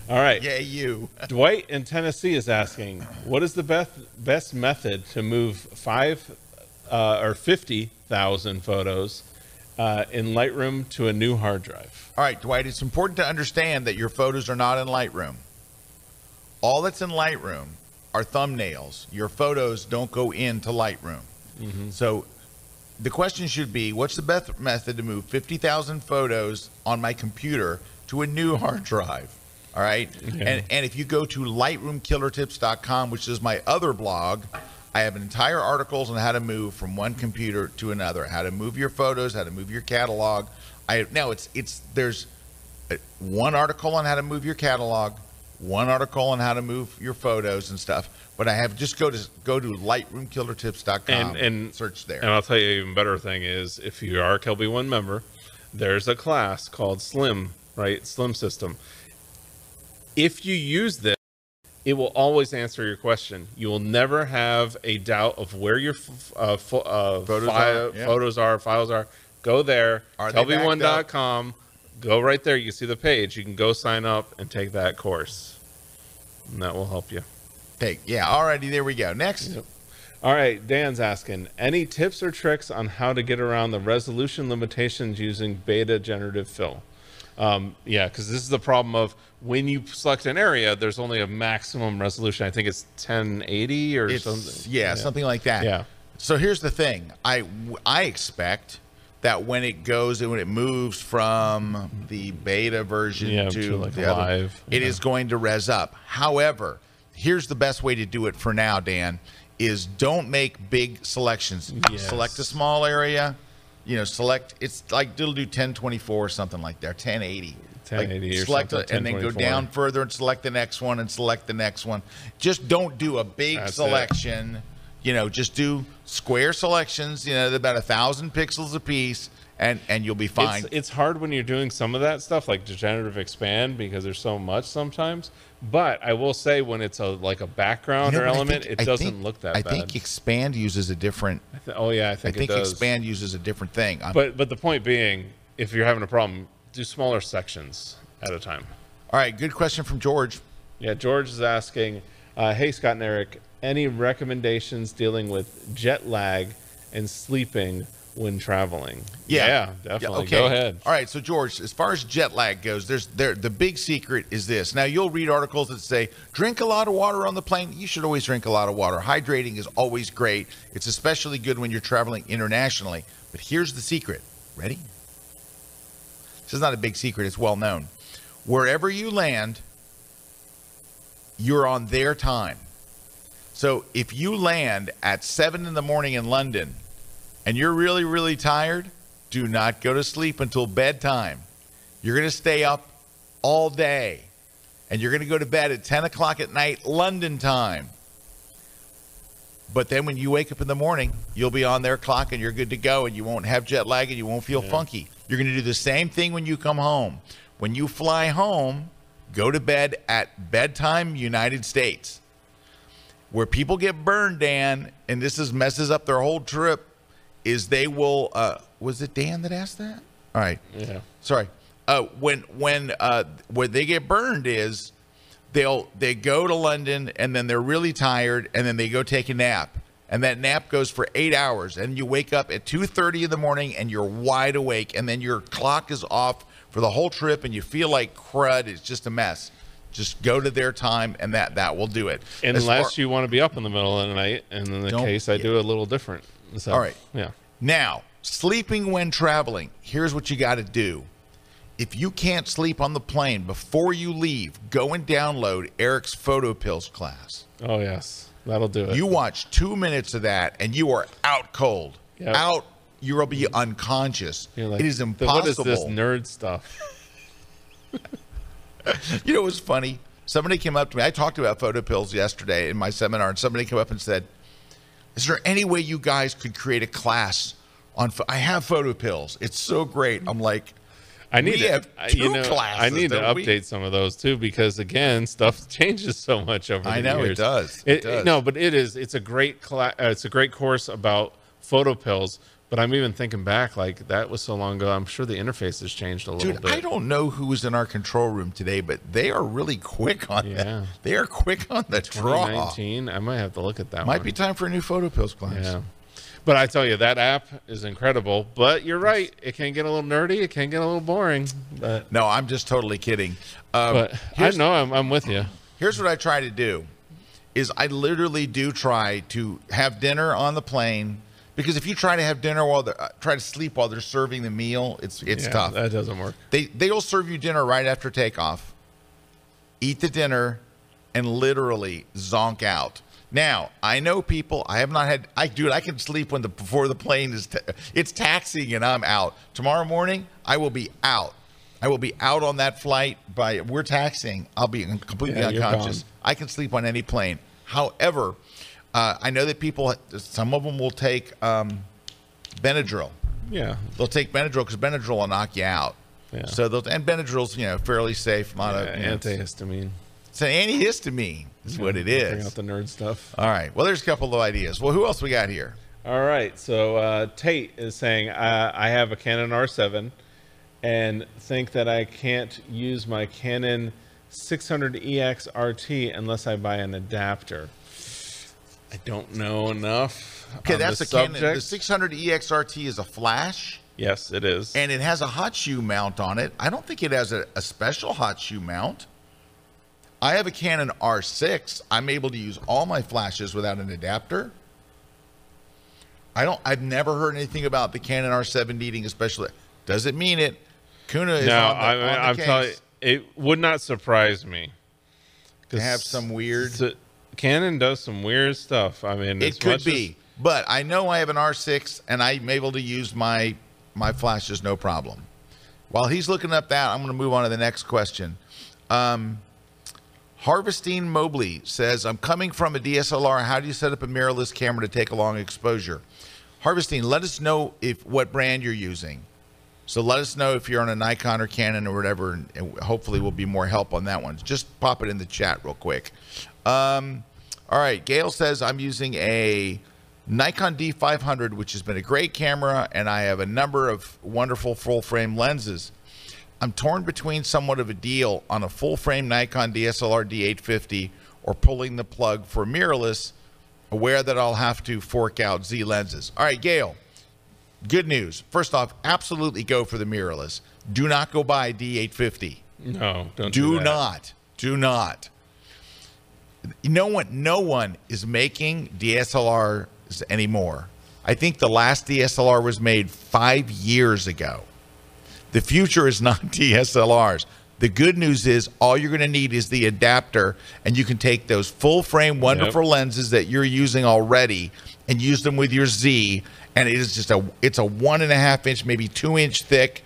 All right. it. Yeah, you. Dwight in Tennessee is asking, what is the best best method to move five uh, or fifty thousand photos uh, in Lightroom to a new hard drive? All right, Dwight, it's important to understand that your photos are not in Lightroom. All that's in Lightroom are thumbnails. Your photos don't go into Lightroom. So the question should be what's the best method to move 50,000 photos on my computer to a new hard drive? All right. And, and if you go to lightroomkillertips.com, which is my other blog, I have entire articles on how to move from one computer to another, how to move your photos, how to move your catalog. I now it's it's there's uh, one article on how to move your catalog, one article on how to move your photos and stuff. But I have just go to go to lightroomkillertips.com And and search there. And I'll tell you, an even better thing is if you are a KelbyOne member, there's a class called Slim, right? Slim System. If you use this, it will always answer your question. You will never have a doubt of where your f- uh, fo- uh, Photos fi- are, yeah. photos are, files are. Go there, Are they backed up? kelby1.com. Go right there. You can see the page. You can go sign up and take that course. And that will help you. Take yeah, alrighty, there we go. Next. All right, Dan's asking any tips or tricks on how to get around the resolution limitations using beta generative fill? Um, yeah, because this is the problem of when you select an area, there's only a maximum resolution. I think it's 1080 or It's something. yeah, something like that. Yeah. So here's the thing. I I expect that when it goes and when it moves from the beta version Yeah, to, to, like, the other, live, it yeah. is going to res up. However, here's the best way to do it for now, Dan, is don't make big selections. Yes. Select a small area. You know, select it's like it'll do 1024 or something like that, 1080. 1080 or select something, it and then go down further and select the next one and select the next one. Just don't do a big That's it. You know, just do square selections. You know, about a thousand pixels a piece, and and you'll be fine. It's, it's hard when you're doing some of that stuff like degenerative expand because there's so much sometimes. But I will say when it's a like a background You know or element, think- it I doesn't think- look that I bad. think expand uses a different. I th- oh yeah, I I think, think it does. expand uses a different thing. I'm- But but the point being, if you're having a problem, do smaller sections at a time. all right, good question from George. Yeah, George is asking, uh, hey Scott and Erik, any recommendations dealing with jet lag and sleeping when traveling? Yeah. yeah definitely. okay. Go ahead. All right. So George, as far as jet lag goes, there's there the big secret is this. Now you'll read articles that say drink a lot of water on the plane. You should always drink a lot of water. Hydrating is always great. It's especially good when you're traveling internationally. But here's the secret. Ready? This is not a big secret. It's well known. Wherever you land, you're on their time. So if you land at seven in the morning in London and you're really, really tired, do not go to sleep until bedtime. You're going to stay up all day and you're going to go to bed at 10 o'clock at night, London time. But then when you wake up in the morning, you'll be on their clock and you're good to go and you won't have jet lag and you won't feel funky. You're going to do the same thing when you come home. When you fly home, go to bed at bedtime, United States. Where people get burned, Dan, and this is messes up their whole trip, is they will. Uh, was it Dan that asked that? All right. Yeah. Sorry. Uh, when when uh, where they get burned is they'll they go to London and then they're really tired and then they go take a nap and that nap goes for eight hours and you wake up at two thirty in the morning and you're wide awake and then your clock is off for the whole trip and you feel like crud. It's just a mess. Just go to their time and that that will do it. Unless far- you want to be up in the middle of the night, and in the case, I do a little different. So, All right. Yeah. Now, sleeping when traveling, here's what you got to do. If you can't sleep on the plane before you leave, go and download Erik's Photo Pills class. Oh yes, that'll do it. You watch two minutes of that and you are out cold. Yep. Out, you'll be unconscious. You're like, it is impossible. What is this nerd stuff? You know, it was funny. Somebody came up to me. I talked about PhotoPills yesterday in my seminar, and somebody came up and said, "Is there any way you guys could create a class on? I have PhotoPills. It's so great." I'm like, I need We to, have I- two you know, I need to we? update some of those too because again, stuff changes so much over the I know, it does. It It, does. No, but it is. It's a great class. Uh, it's a great course about PhotoPills. But I'm even thinking back, like that was so long ago. I'm sure the interface has changed a little dude, bit. I don't know who was in our control room today, but they are really quick on Yeah. that. They are quick on the draw. 2019. I might have to look at that. Might one. be time for a new PhotoPills class. Yeah. But I tell you, that app is incredible. But you're right; it can get a little nerdy. It can get a little boring. But No, I'm just totally kidding. Um, but I know I'm, I'm with you. here's what I try to do is I literally do try to have dinner on the plane because if you try to have dinner while they're uh, try to sleep while they're serving the meal, it's it's Yeah, tough. That doesn't work. They they'll serve you dinner right after takeoff. Eat the dinner and literally zonk out. Now, I know people, I have not had I dude, I can sleep when the before the plane is ta- it's taxiing and I'm out. Tomorrow morning, I will be out. I will be out on that flight by we're taxiing. I'll be completely Yeah, unconscious. I can sleep on any plane. However, uh, I know that people some of them will take um, Benadryl Yeah. they'll take Benadryl because Benadryl will knock you out. Yeah. So they'll and Benadryl's you know fairly safe. A lot Yeah, it's, antihistamine. it's an antihistamine is what it is. Bring out the nerd stuff. All right. Well, there's a couple of ideas. Well, who else we got here? All right. So uh, Tate is saying uh, I have a Canon R7 and think that I can't use my Canon 600EX RT unless I buy an adapter. I don't know enough. Okay, that's the a Canon. The 600 EXRT is a flash, Yes, it is. and it has a hot shoe mount on it. I don't think it has a, a special hot shoe mount. I have a Canon R6. I'm able to use all my flashes without an adapter. I don't. I've never heard anything about the Canon R7 needing a special. Doesn't mean it. Kuna is no, on the, I, on the I'm case. telling you, it would not surprise me. To have some weird- Canon does some weird stuff. I mean, as It could be, but I know I have an R6 and I'm able to use my my flashes no problem. While he's looking up that, I'm going to move on to the next question. Um, Harvesting Mobley says, "I'm coming from a DSLR. How do you set up a mirrorless camera to take a long exposure?" Harvesting, let us know if what brand you're using. So let us know if you're on a Nikon or Canon or whatever, and, and hopefully we'll be more help on that one. Just pop it in the chat real quick. Um, all right, Gail says I'm using a Nikon D500, which has been a great camera, and I have a number of wonderful full frame lenses. I'm torn between somewhat of a deal on a full frame Nikon DSLR D850 or pulling the plug for mirrorless, aware that I'll have to fork out Z lenses. All right, Gail, good news. First off, absolutely go for the mirrorless. Do not go buy a D850. no, don't do, that. Do not. Do not. No one no one is making DSLRs anymore. I think the last DSLR was made 5 years ago. The future is not DSLRs. The good news is all you're going to need is the adapter, and you can take those full frame, wonderful lenses that you're using already and use them with your Z. And it is just a it's a one and a half inch, maybe two inch thick,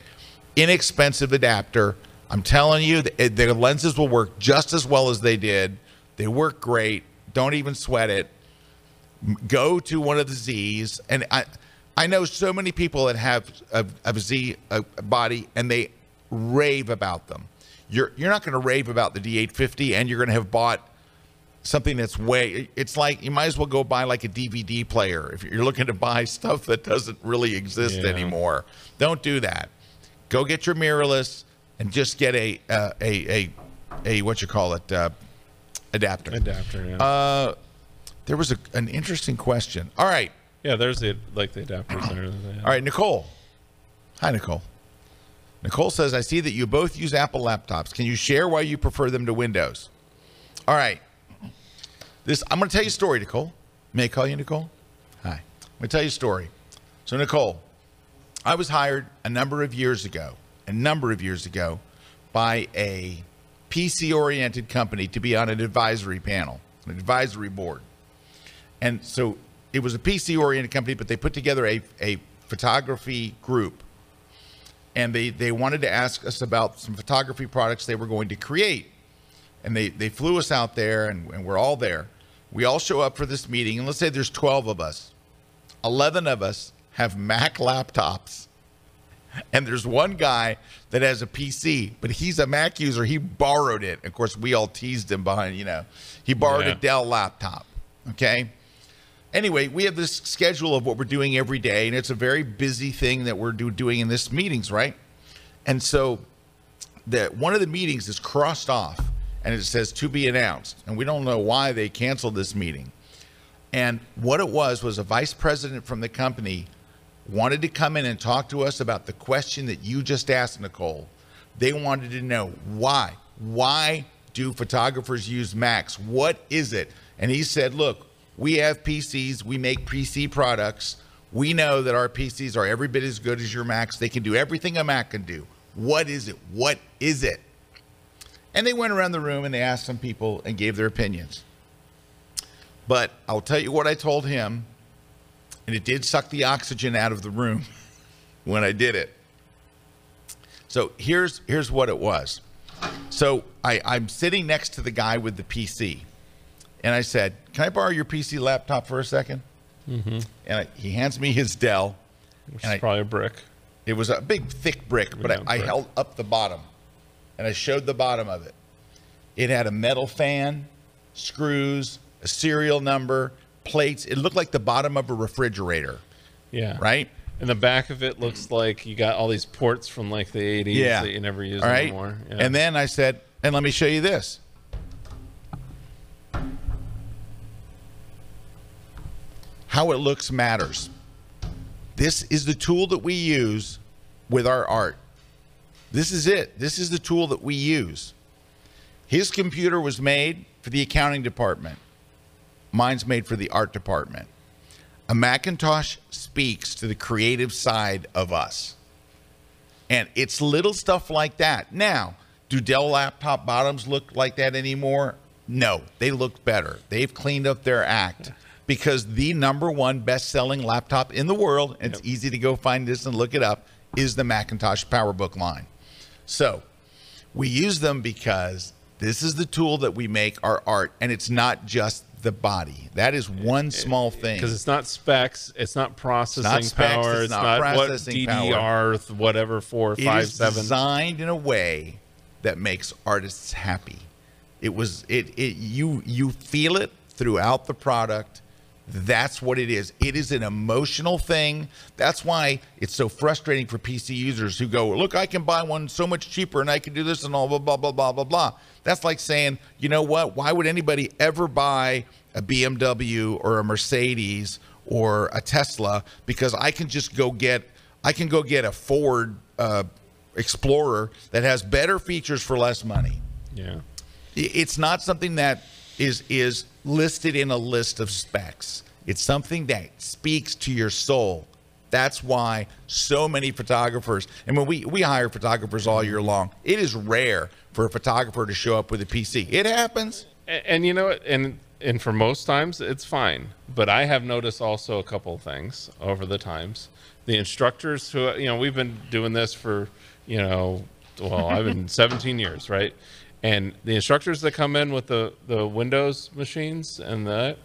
inexpensive adapter. I'm telling you, the, the lenses will work just as well as they did. They work great. Don't even sweat it. Go to one of the Z's, and I, I know so many people that have a, a Z a, body, and they rave about them. You're you're not going to rave about the D850, and you're going to have bought something that's way. It's like you might as well go buy like a DVD player if you're looking to buy stuff that doesn't really exist Yeah. anymore. Don't do that. Go get your mirrorless and just get a uh, a a a what you call it uh, adapter. Adapter. Yeah. Uh, there was a, an interesting question. All right, yeah. There's the like the adapters there. all right, Nicole. Hi, Nicole. Nicole says, I see that you both use Apple laptops. Can you share why you prefer them to Windows? All right. This I'm going to tell you a story, Nicole. May I call you Nicole? Hi. I'm going to tell you a story. So, Nicole, I was hired a number of years ago, a number of years ago, by a PC oriented company to be on an advisory panel, an advisory board. And so it was a PC oriented company, but they put together a, a photography group. And they, they wanted to ask us about some photography products they were going to create. And they, they flew us out there, and, and we're all there. We all show up for this meeting, and let's say there's 12 of us. 11 of us have Mac laptops. And there's one guy that has a PC, but he's a Mac user. He borrowed it. Of course, we all teased him behind, you know, he borrowed Yeah. a Dell laptop. Okay. Anyway, we have this schedule of what we're doing every day, and it's a very busy thing that we're do, doing in this meetings, right? And so the one of the meetings is crossed off and it says to be announced. And we don't know why they canceled this meeting. And what it was was a vice president from the company wanted to come in and talk to us about the question that you just asked, Nicole. They wanted to know why. Why do photographers use Macs? What is it? And he said, look, we have PCs, we make PC products. We know that our PCs are every bit as good as your Macs. They can do everything a Mac can do. What is it? What is it? And they went around the room and they asked some people and gave their opinions. But I'll tell you what I told him, and it did suck the oxygen out of the room when I did it. So here's here's what it was. So I, I'm sitting next to the guy with the PC, and I said, "Can I borrow your PC laptop for a 2nd Mm-hmm. And I, he hands me his Dell. Which is I- probably a brick. It was a big, thick brick, but I, I held up the bottom and I showed the bottom of it. It had a metal fan, screws, a serial number, plates. It looked like the bottom of a refrigerator, Yeah. right? And the back of it looks like you got all these ports from like the 80s Yeah. that you never use All right. anymore. Yeah. And then I said, and let me show you this. How it looks matters. This is the tool that we use with our art. This is it. This is the tool that we use. His computer was made for the accounting department. Mine's made for the art department. A Macintosh speaks to the creative side of us. And it's little stuff like that. Now, do Dell laptop bottoms look like that anymore? No, they look better. They've cleaned up their act because the number one best selling laptop in the world, and it's easy to go find this and look it up, is the Macintosh PowerBook line. So we use them because this is the tool that we make our art, and it's not just the body. That is one small thing. because it's not specs, it's not processing specs, power, it's it's, not not, what DDR, th- whatever four, It five, is seven. designed in a way that makes artists happy. It was it it you you feel it throughout the product. That's what it is. It is an emotional thing. That's why it's so frustrating for PC users who go, "Look, I can buy one so much cheaper and I can do this and all blah blah blah blah blah blah." That's like saying, "You know what? Why would anybody ever buy a BMW or a Mercedes or a Tesla because I can just go get I can go get a Ford uh, Explorer that has better features for less money. yeah. It's not something that is is listed in a list of specs. It's something that speaks to your soul. That's why so many photographers, and when we, we hire photographers all year long, it is rare for a photographer to show up with a PC. It happens. And, and you know what? And and for most times it's fine. But I have noticed also a couple of things over the times. The instructors who you know we've been doing this for you know well I've been 17 years right, and the instructors that come in with the the Windows machines and that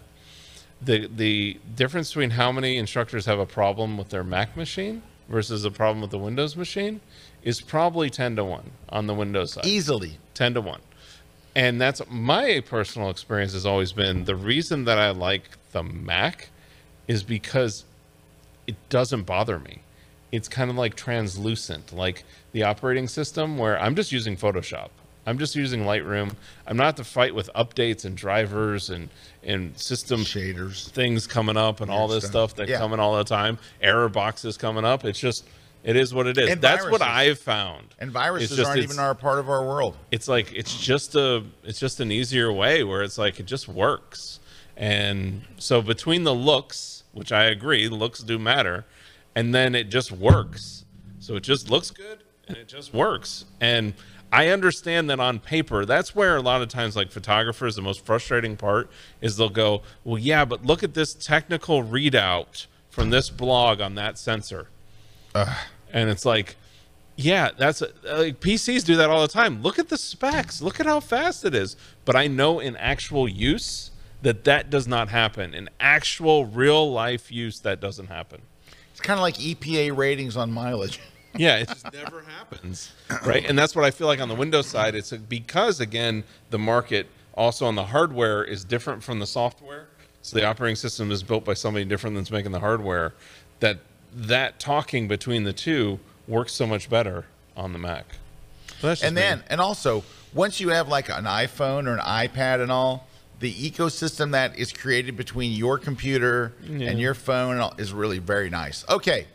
the the difference between how many instructors have a problem with their Mac machine versus a problem with the Windows machine is probably 10 to 1 on the Windows side. Easily. 10 to 1. And that's my personal experience has always been the reason that I like the Mac is because it doesn't bother me. It's kind of like translucent, like the operating system where I'm just using Photoshop. I'm just using Lightroom. I'm not to fight with updates and drivers and and system Shaders. things coming up and all this stuff. stuff that Yeah. coming all the time. Error boxes coming up. It's just it is what it is. And That's what. I've found. And viruses just- aren't even our part of our world. it's like it's just a it's just an easier way where it's like it just works and so between the looks which i agree looks do matter and then it just works so it just looks good and it just works and i understand that on paper that's where a lot of times like photographers the most frustrating part is they'll go well yeah but look at this technical readout from this blog on that sensor and it's like yeah, that's like PCs do that all the time. Look at the specs. Look at how fast it is. But I know in actual use that that does not happen. In actual real life use, that doesn't happen. It's kind of like EPA ratings on mileage. Yeah, it just never happens. Right. And that's what I feel like on the Windows side. It's because, again, the market also on the hardware is different from the software. So the operating system is built by somebody different than's making the hardware. That that talking between the two works so much better on the Mac. That's just and me. then, and also, once you have like an iPhone or an iPad and all, the ecosystem that is created between your computer and your phone and all is really very nice. Okay,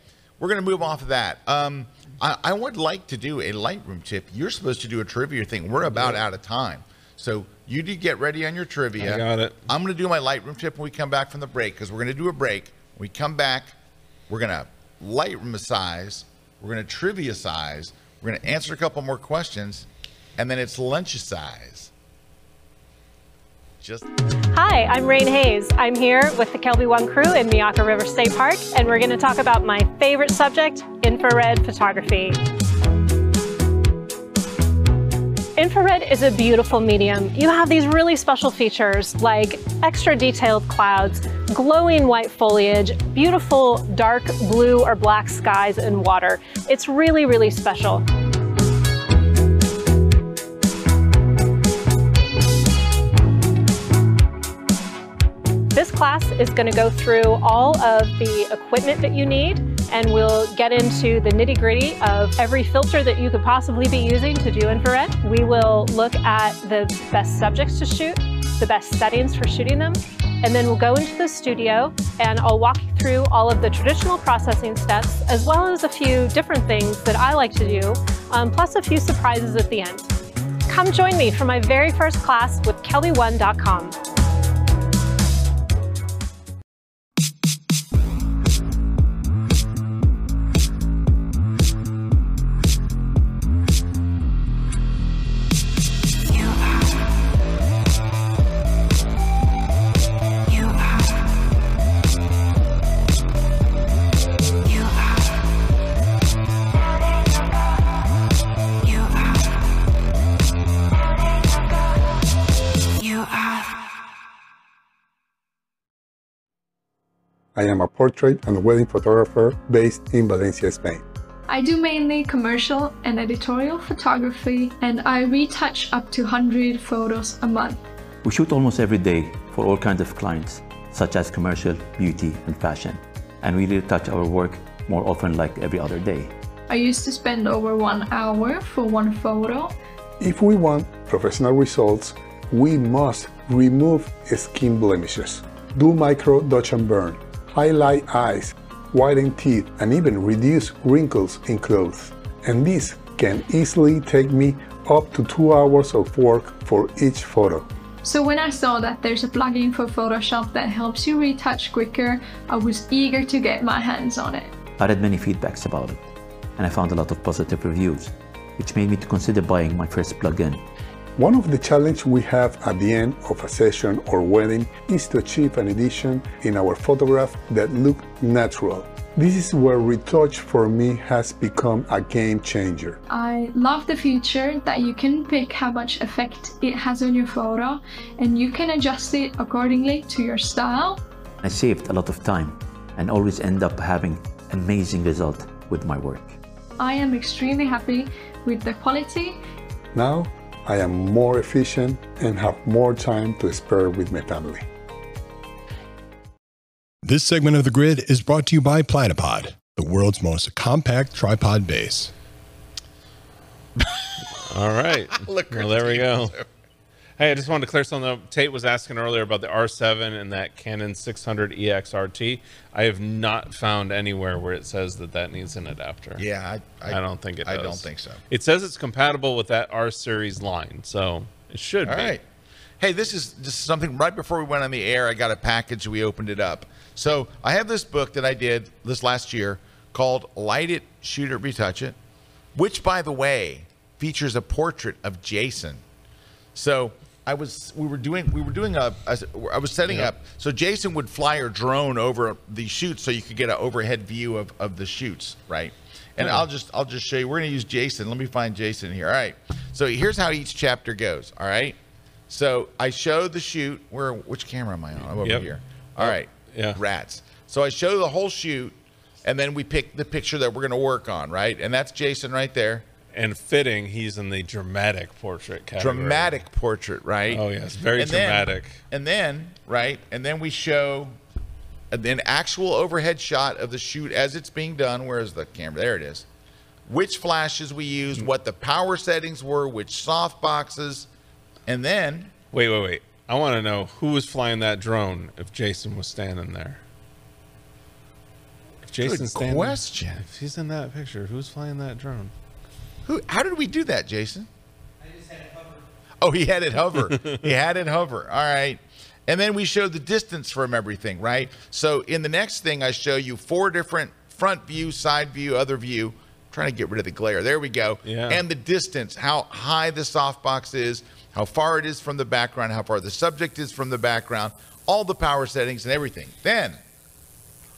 we're going to move off of that. Um, I, I would like to do a Lightroom tip. You're supposed to do a trivia thing. We're about out of time. So you do get ready on your trivia. I got it. I'm going to do my Lightroom tip when we come back from the break because we're going to do a break. When we come back, we're going to Lightroom size, we're going to trivia size, we're going to answer a couple more questions, and then it's lunch size. Just Hi, I'm Rain Hayes. I'm here with the KelbyOne crew in Myakka River State Park, and we're going to talk about my favorite subject, infrared photography. Infrared is a beautiful medium. You have these really special features like extra detailed clouds, glowing white foliage, beautiful dark blue or black skies and water. It's really, really special. This class is going to go through all of the equipment that you need and we'll get into the nitty gritty of every filter that you could possibly be using to do infrared. We will look at the best subjects to shoot, the best settings for shooting them, and then we'll go into the studio and I'll walk you through all of the traditional processing steps as well as a few different things that I like to do, um, plus a few surprises at the end. Come join me for my very first class with kelby1.com. I am a portrait and wedding photographer based in Valencia, Spain. I do mainly commercial and editorial photography, and I retouch up to 100 photos a month. We shoot almost every day for all kinds of clients, such as commercial, beauty, and fashion. And we retouch our work more often like every other day. I used to spend over one hour for one photo. If we want professional results, we must remove skin blemishes, do micro dodge and burn, highlight eyes, whiten teeth, and even reduce wrinkles in clothes. And this can easily take me up to two hours of work for each photo. So when I saw that there's a plugin for Photoshop that helps you retouch quicker, I was eager to get my hands on it. I read many feedbacks about it, and I found a lot of positive reviews, which made me to consider buying my first plugin. One of the challenges we have at the end of a session or wedding is to achieve an edition in our photograph that look natural. This is where Retouch4me has become a game changer. I love the feature that you can pick how much effect it has on your photo and you can adjust it accordingly to your style. I saved a lot of time and always end up having amazing result with my work. I am extremely happy with the quality. Now I am more efficient and have more time to spare with my family. This segment of the grid is brought to you by Platypod, the world's most compact tripod base. All right. Look, well, there we go. Hey, I just wanted to clear something up. Tate was asking earlier about the R7 and that Canon 600EX RT. I have not found anywhere where it says that that needs an adapter. Yeah, I, I, don't think it does. I don't think so. It says it's compatible with that R series line, so it should All be. right. Hey, this is just something right before we went on the air. I got a package. We opened it up. So I have this book that I did this last year called Light It, Shoot It, Retouch It, which, by the way, features a portrait of Jason. So I was, we were doing, we were doing a, a I was setting Yep. up. So Jason would fly your drone over the shoots, so you could get an overhead view of, of the shoots, right? And I'll just, I'll just show you. We're gonna use Jason. Let me find Jason here. All right. So here's how each chapter goes. All right. So I show the shoot. Where, which camera am I on? I'm over Yep. here. All right. Oh, yeah. Rats. So I show the whole shoot, and then we pick the picture that we're gonna work on, right? And that's Jason right there. And fitting, he's in the dramatic portrait category. dramatic portrait, right? Oh, yes, very And then- dramatic. and then, right, and then we show an actual overhead shot of the shoot as it's being done. Where's the camera? There it is. Which flashes we used, mm. what the power settings were, which soft boxes, and then Wait, wait, wait. I want to know who was flying that drone if Jason was standing there. If Jason's standing, question. If he's in that picture, who's flying that drone? Who? How did we do that, Jason? Oh, he had it hover. he had it hover. All right. And then we showed the distance from everything, right? So in the next thing, I show you four different front view, side view, other view. trying to get rid of the glare. There we go. Yeah. And the distance, how high the softbox is, how far it is from the background, how far the subject is from the background, all the power settings and everything. Then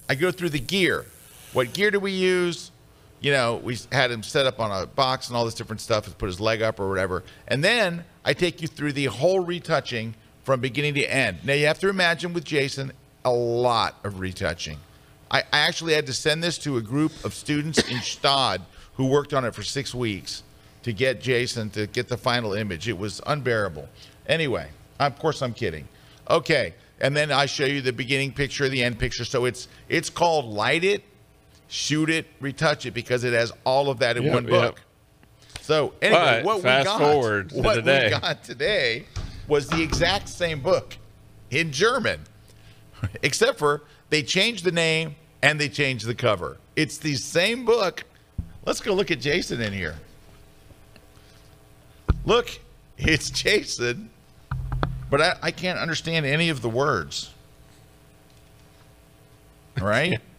I go through the gear. What gear do we use? You know, we had him set up on a box and all this different stuff, put his leg up or whatever. And then I take you through the whole retouching from beginning to end. Now, you have to imagine with Jason, a lot of retouching. I, I actually had to send this to a group of students in Stad who worked on it for six weeks to get Jason to get the final image. It was unbearable. Anyway, of course, I'm kidding. Okay, and then I show you the beginning picture, the end picture. So it's it's called Light It, Shoot It, Retouch It because it has all of that in Yep, one book. So anyway, what we got, forward what today. we got today was the exact same book in German, except for they changed the name and they changed the cover. It's the same book. Let's go look at Jason in here. Look, it's Jason, but I, I can't understand any of the words. All right?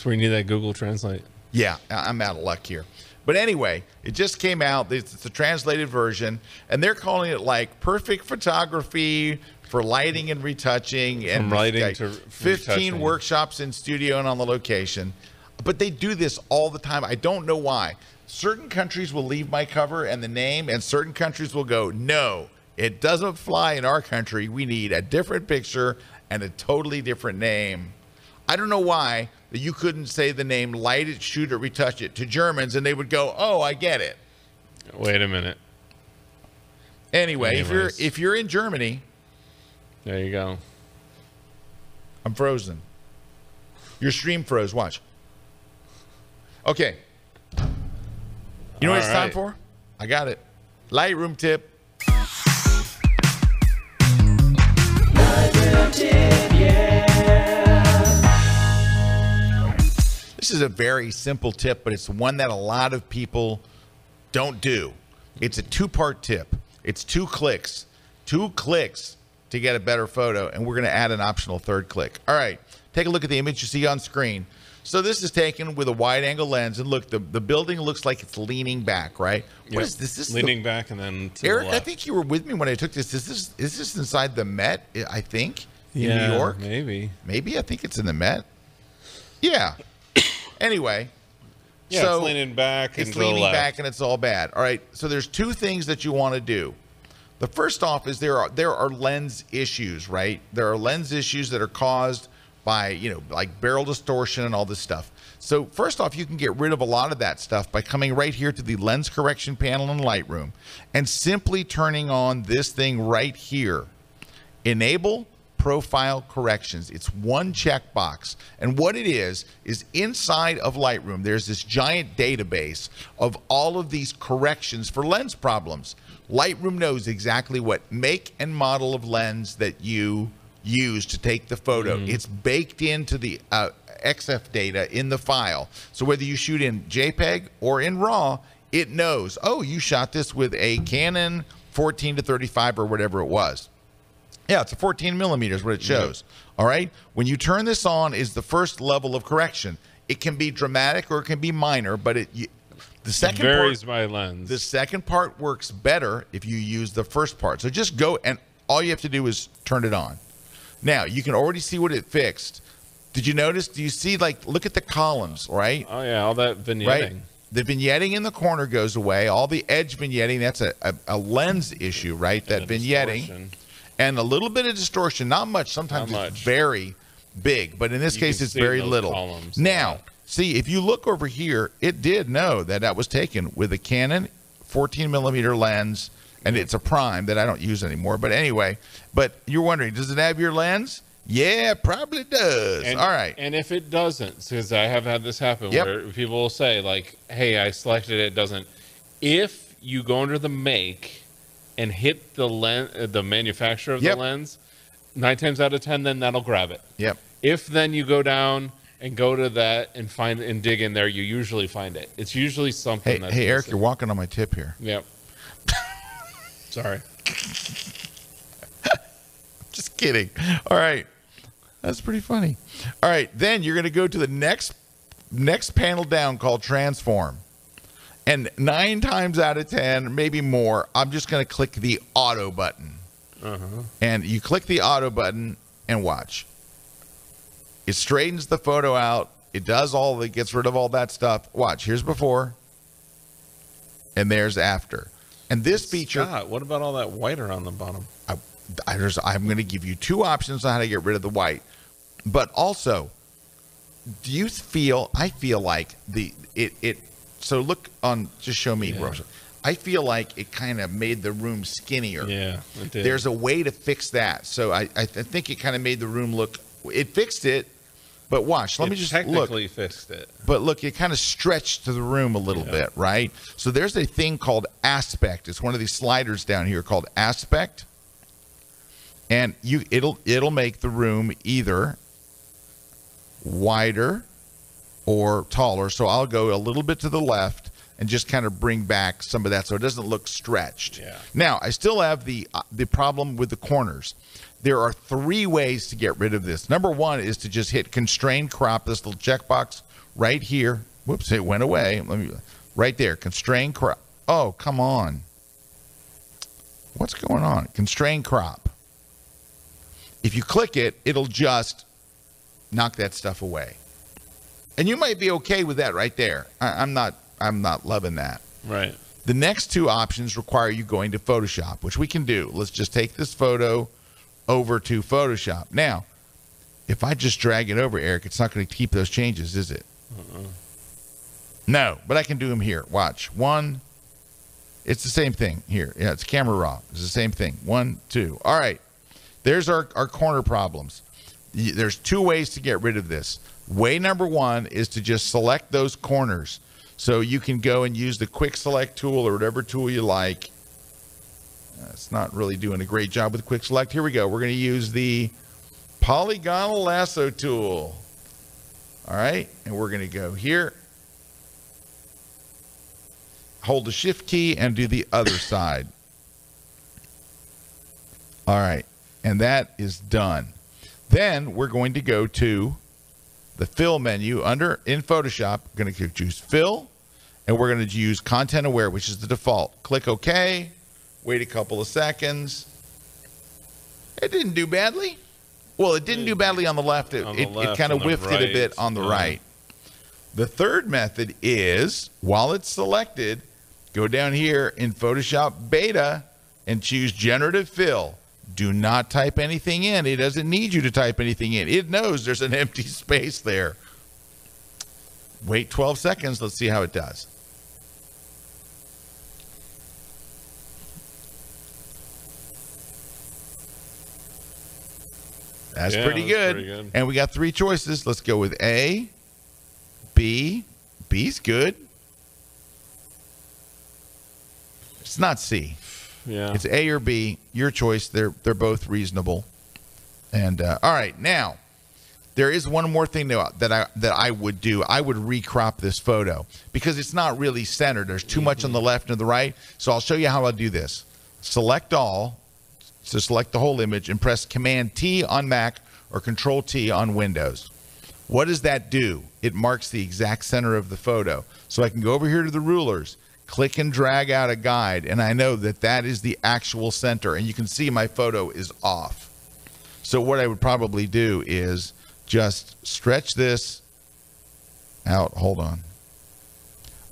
That's where you need that Google Translate. Yeah, I'm out of luck here. But anyway, it just came out. It's a translated version, and they're calling it like perfect photography for lighting and retouching, and From lighting like to 15 retouching. workshops in studio and on the location. But they do this all the time. I don't know why. Certain countries will leave my cover and the name, and certain countries will go, no, it doesn't fly in our country. We need a different picture and a totally different name. I don't know why that you couldn't say the name light it, shoot it, retouch it to Germans and they would go, "Oh, I get it." Wait a minute. Anyway, if you're if you're in Germany, There you go. I'm frozen. Your stream froze. Watch. Okay. You know what it's All time for? I got it. Lightroom tip. This is a very simple tip, but it's one that a lot of people don't do. It's a two part tip. It's two clicks. Two clicks to get a better photo, and we're going to add an optional third click. All right, take a look at the image you see on screen. So this is taken with a wide angle lens, and look, the, the building looks like it's leaning back, right? What is this? This is the- leaning back and then to Erik, the I think you were with me when I took this. Is this is this inside the Met? I think in yeah, New York. maybe. Maybe I think it's in the Met. Yeah. Anyway, Yeah, so it's leaning back and it's leaning left. back and it's all bad. All right. So there's two things that you want to do. The first off is there are there are lens issues, right? There are lens issues that are caused by you know like barrel distortion and all this stuff. So first off, you can get rid of a lot of that stuff by coming right here to the lens correction panel in Lightroom and simply turning on this thing right here. Enable profile corrections. It's one checkbox. And what it is, is inside of Lightroom, there's this giant database of all of these corrections for lens problems. Lightroom knows exactly what make and model of lens that you use to take the photo. It's baked into the uh, EXIF data in the file. So whether you shoot in JPEG or in RAW, it knows, oh, you shot this with a Canon 14 to 35 or whatever it was. Yeah, it's a 14 millimeters what it shows. All right. When you turn this on, is the first level of correction. It can be dramatic or it can be minor, but it you, the second varies part, by lens. the second part works better if you use the first part. So just go and all you have to do is turn it on. Now you can already see what it fixed. Did you notice? Do you see like look at the columns, right? oh yeah, all that vignetting. Right. The vignetting in the corner goes away. All the edge vignetting, that's a, a, a lens issue, right? That vignetting. distortion. And a little bit of distortion, not much. Sometimes Not it's very big, but in this You case, it's very little. columns. Now, see, if you look over here, it did know that that was taken with a Canon 14 millimeter lens, and it's a prime that I don't use anymore. But anyway, but you're wondering, does it have your lens? Yeah, probably does. And, All right. And if it doesn't, because I have had this happen Yep. where people will say like, "Hey, I selected it, it doesn't." If you go under the make and hit the lens, uh, the manufacturer of Yep. the lens, nine times out of ten, then that'll grab it. Yep. If then you go down and go to that and find and dig in there, you usually find it. It's usually something. Hey, that's hey, Erik, you're walking on my tip here. Yep. Sorry. Just kidding. All right. That's pretty funny. All right, then you're going to go to the next next panel down called transform. And 9 times out of 10, maybe more, I'm just going to click the auto button. Uh-huh. And you click the auto button and watch. It straightens the photo out. It does all the gets rid of all that stuff. Watch. Here's before and there's after. And this feature Scott, what about all that white around the bottom? I, I, there's, I'm going to give you two options on how to get rid of the white, but also, do you feel? I feel like the it it. So look on. Just show me, Yeah. Rosa. I feel like it kind of made the room skinnier. Yeah, it did. There's a way to fix that. So I I th- think it kind of made the room look. It fixed it, but watch. Let It me just look. technically fixed it. But look, it kind of stretched to the room a little Yeah. bit, right? So there's a thing called aspect. It's one of these sliders down here called aspect. And you it'll it'll make the room either wider or taller. So I'll go a little bit to the left and just kind of bring back some of that so it doesn't look stretched. Yeah. Now, I still have the uh, the problem with the corners. There are three ways to get rid of this. Number one is to just hit constrain crop, this little checkbox right here. Whoops, it went away. Let me right there, constrain crop. Oh, come on. What's going on? Constrain crop. If you click it, it'll just knock that stuff away. And you might be okay with that right there. I, I'm not I'm not loving that. Right. The next two options require you going to Photoshop, which we can do. Let's just take this photo over to Photoshop. Now, if I just drag it over, Erik, it's not going to keep those changes, is it? Uh-uh. No, but I can do them here. Watch. One. It's the same thing here. Yeah, it's camera raw. It's the same thing. One, two. All right. There's our, our corner problems. There's two ways to get rid of this. Way number one is to just select those corners. So you can go and use the quick select tool or whatever tool you like. It's not really doing a great job with quick select. Here we go. We're going to use the polygonal lasso tool. All right. And we're going to go here. Hold the shift key and do the other side. All right. And that is done. Then we're going to go to the fill menu under in Photoshop. We're going to choose fill and we're going to use content aware, which is the default. Click OK. Wait a couple of seconds. It didn't do badly. Well, it didn't do badly on the left. It, the it, kind of whiffed it a bit on the yeah. right. The third method is while it's selected, go down here in Photoshop Beta and choose generative fill. Do not type anything in. It doesn't need you to type anything in. It knows there's an empty space there. Wait 12 seconds. Let's see how it does. That's, Yeah, pretty, that's good. pretty good. And we got three choices. Let's go with A, B. B's good. It's not C. Yeah. It's A or B. Your choice. They're they're both reasonable. And uh, all right, now there is one more thing that that I that I would do. I would recrop this photo because it's not really centered. There's too much on the left and the right. So I'll show you how I'll do this. Select all to select the whole image and press Command T on Mac or Control T on Windows. What does that do? It marks the exact center of the photo. So I can go over here to the rulers, click and drag out a guide, and I know that that is the actual center. And you can see my photo is off. So what I would probably do is just stretch this out. Hold on.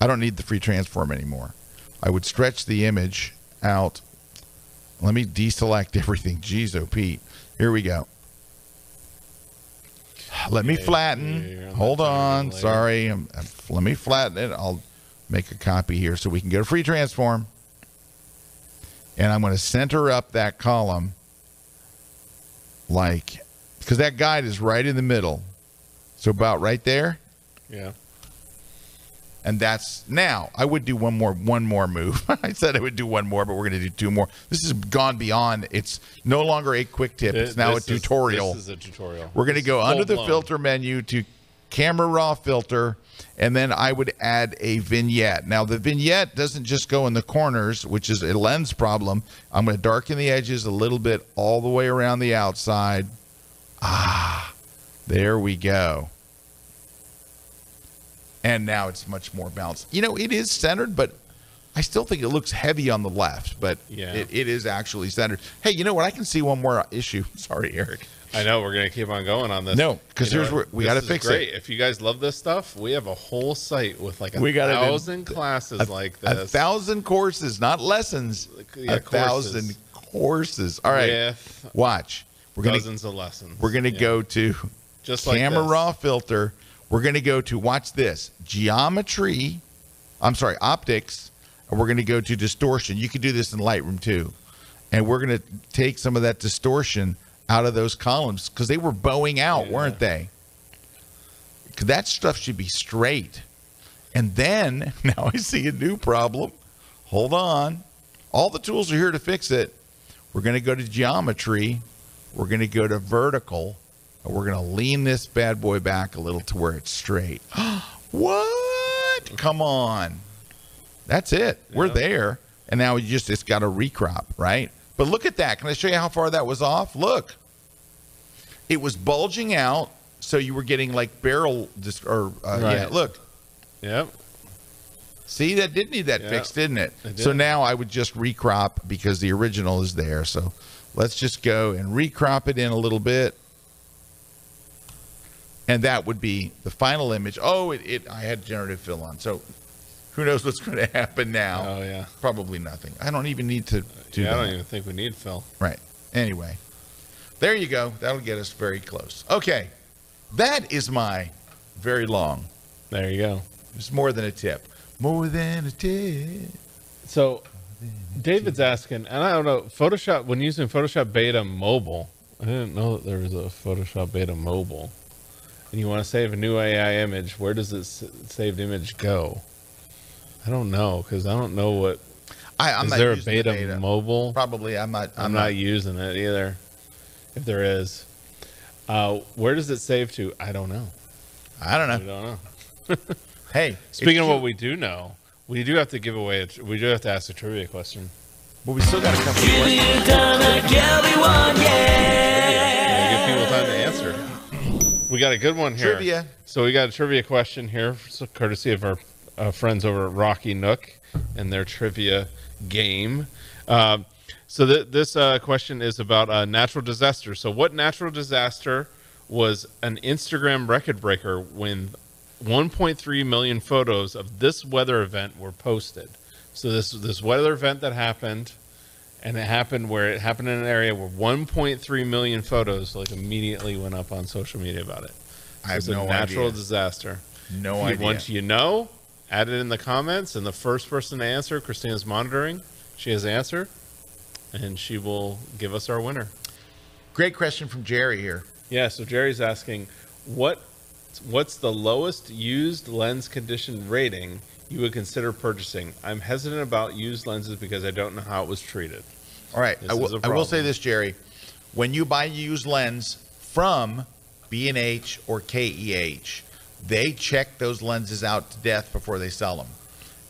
I don't need the free transform anymore. I would stretch the image out. Let me deselect everything. Jeez, oh Pete. Here we go. Let me flatten. yeah, Hold on. Sorry. I'm, I'm- let me flatten it. I'll make a copy here so we can go to free transform. And I'm going to center up that column like, because that guide is right in the middle. So about right there. Yeah. And that's now. I would do one more one more move. I said I would do one more, but we're going to do two more. This has gone beyond. It's no longer a quick tip. It's now a This is- tutorial. this is a tutorial. We're going to go under the full-blown. filter menu to camera raw filter, and then I would add a vignette. Now the vignette doesn't just go in the corners, which is a lens problem. I'm going to darken the edges a little bit all the way around the outside. Ah, there we go. And now it's much more balanced. You know, it is centered, but I still think it looks heavy on the left, but Yeah. it, it is actually centered. Hey, you know what? I can see one more issue. Sorry, Erik. I know we're gonna keep on going on this. No, because here's where- we gotta is fix it. If you guys love this stuff, we have a whole site with like a We got thousand classes a, like a thousand courses, not lessons. Yeah, a thousand courses. All right, With watch. We're gonna dozens of lessons. we're gonna Yeah. go to Just like camera this. raw filter. We're gonna go to watch this geometry. I'm sorry, optics, and we're gonna go to distortion. You can do this in Lightroom too, and we're gonna take some of that distortion out of those columns because they were bowing out, weren't they? that stuff should be straight. And then now I see a new problem. Hold on. All the tools are here to fix it. We're going to go to geometry. We're going to go to vertical. And we're going to lean this bad boy back a little to where it's straight. what? Come on. That's it. We're there. And now you just, it's got a recrop, right? But look at that. Can I show you how far that was off? Look. It was bulging out. So you were getting like barrel, dis- or uh, yeah, look. Yep. See, that did need that Yeah, fixed, didn't it? it So now I would just recrop because the original is there. So let's just go and recrop it in a little bit. And that would be the final image. Oh, it, it I had generative fill on. So who knows what's going to happen now? Oh yeah. Probably nothing. I don't even need to do yeah, that. I don't even think we need Phil. Right. Anyway, there you go. That'll get us very close. Okay. That is my very long. There you go. It's more than a tip. More than a tip. So David's asking, and I don't know, Photoshop when using Photoshop Beta Mobile, I didn't know that there was a Photoshop Beta Mobile. And you want to save a new AI image, where does this saved image go? I don't know because I don't know what. I, I'm is not there a using the beta, beta. mobile? Probably. I'm not. I'm, I'm, not, not. using it either. If there is, uh, where does it save to? I don't know. I don't I know. don't know. Hey, Speaking of what we do know, we do have to give away. A we do have to ask a trivia question. But we still got a couple of questions. Yeah, give people time to answer. We got a good one here. Trivia. So we got a trivia question here, so courtesy of our uh, friends over at Rocky Nook and their trivia game. Um, so th- this uh, question is about a natural disaster. So what natural disaster was an Instagram record breaker when 1.3 million photos of this weather event were posted? So this this weather event that happened and it happened where it happened in an area where 1.3 million photos like immediately went up on social media about it. I have it's no a natural idea. disaster. No you idea. Want you know? Add it in the comments, and the first person to answer, Christina's monitoring. She has answer, and she will give us our winner. Great question from Jerry here. Yeah. So Jerry's asking, what what's the lowest used lens condition rating you would consider purchasing? I'm hesitant about used lenses because I don't know how it was treated. All right, This I will, a I will say this, Jerry. When you buy a used lens from B&H or KEH, they check those lenses out to death before they sell them.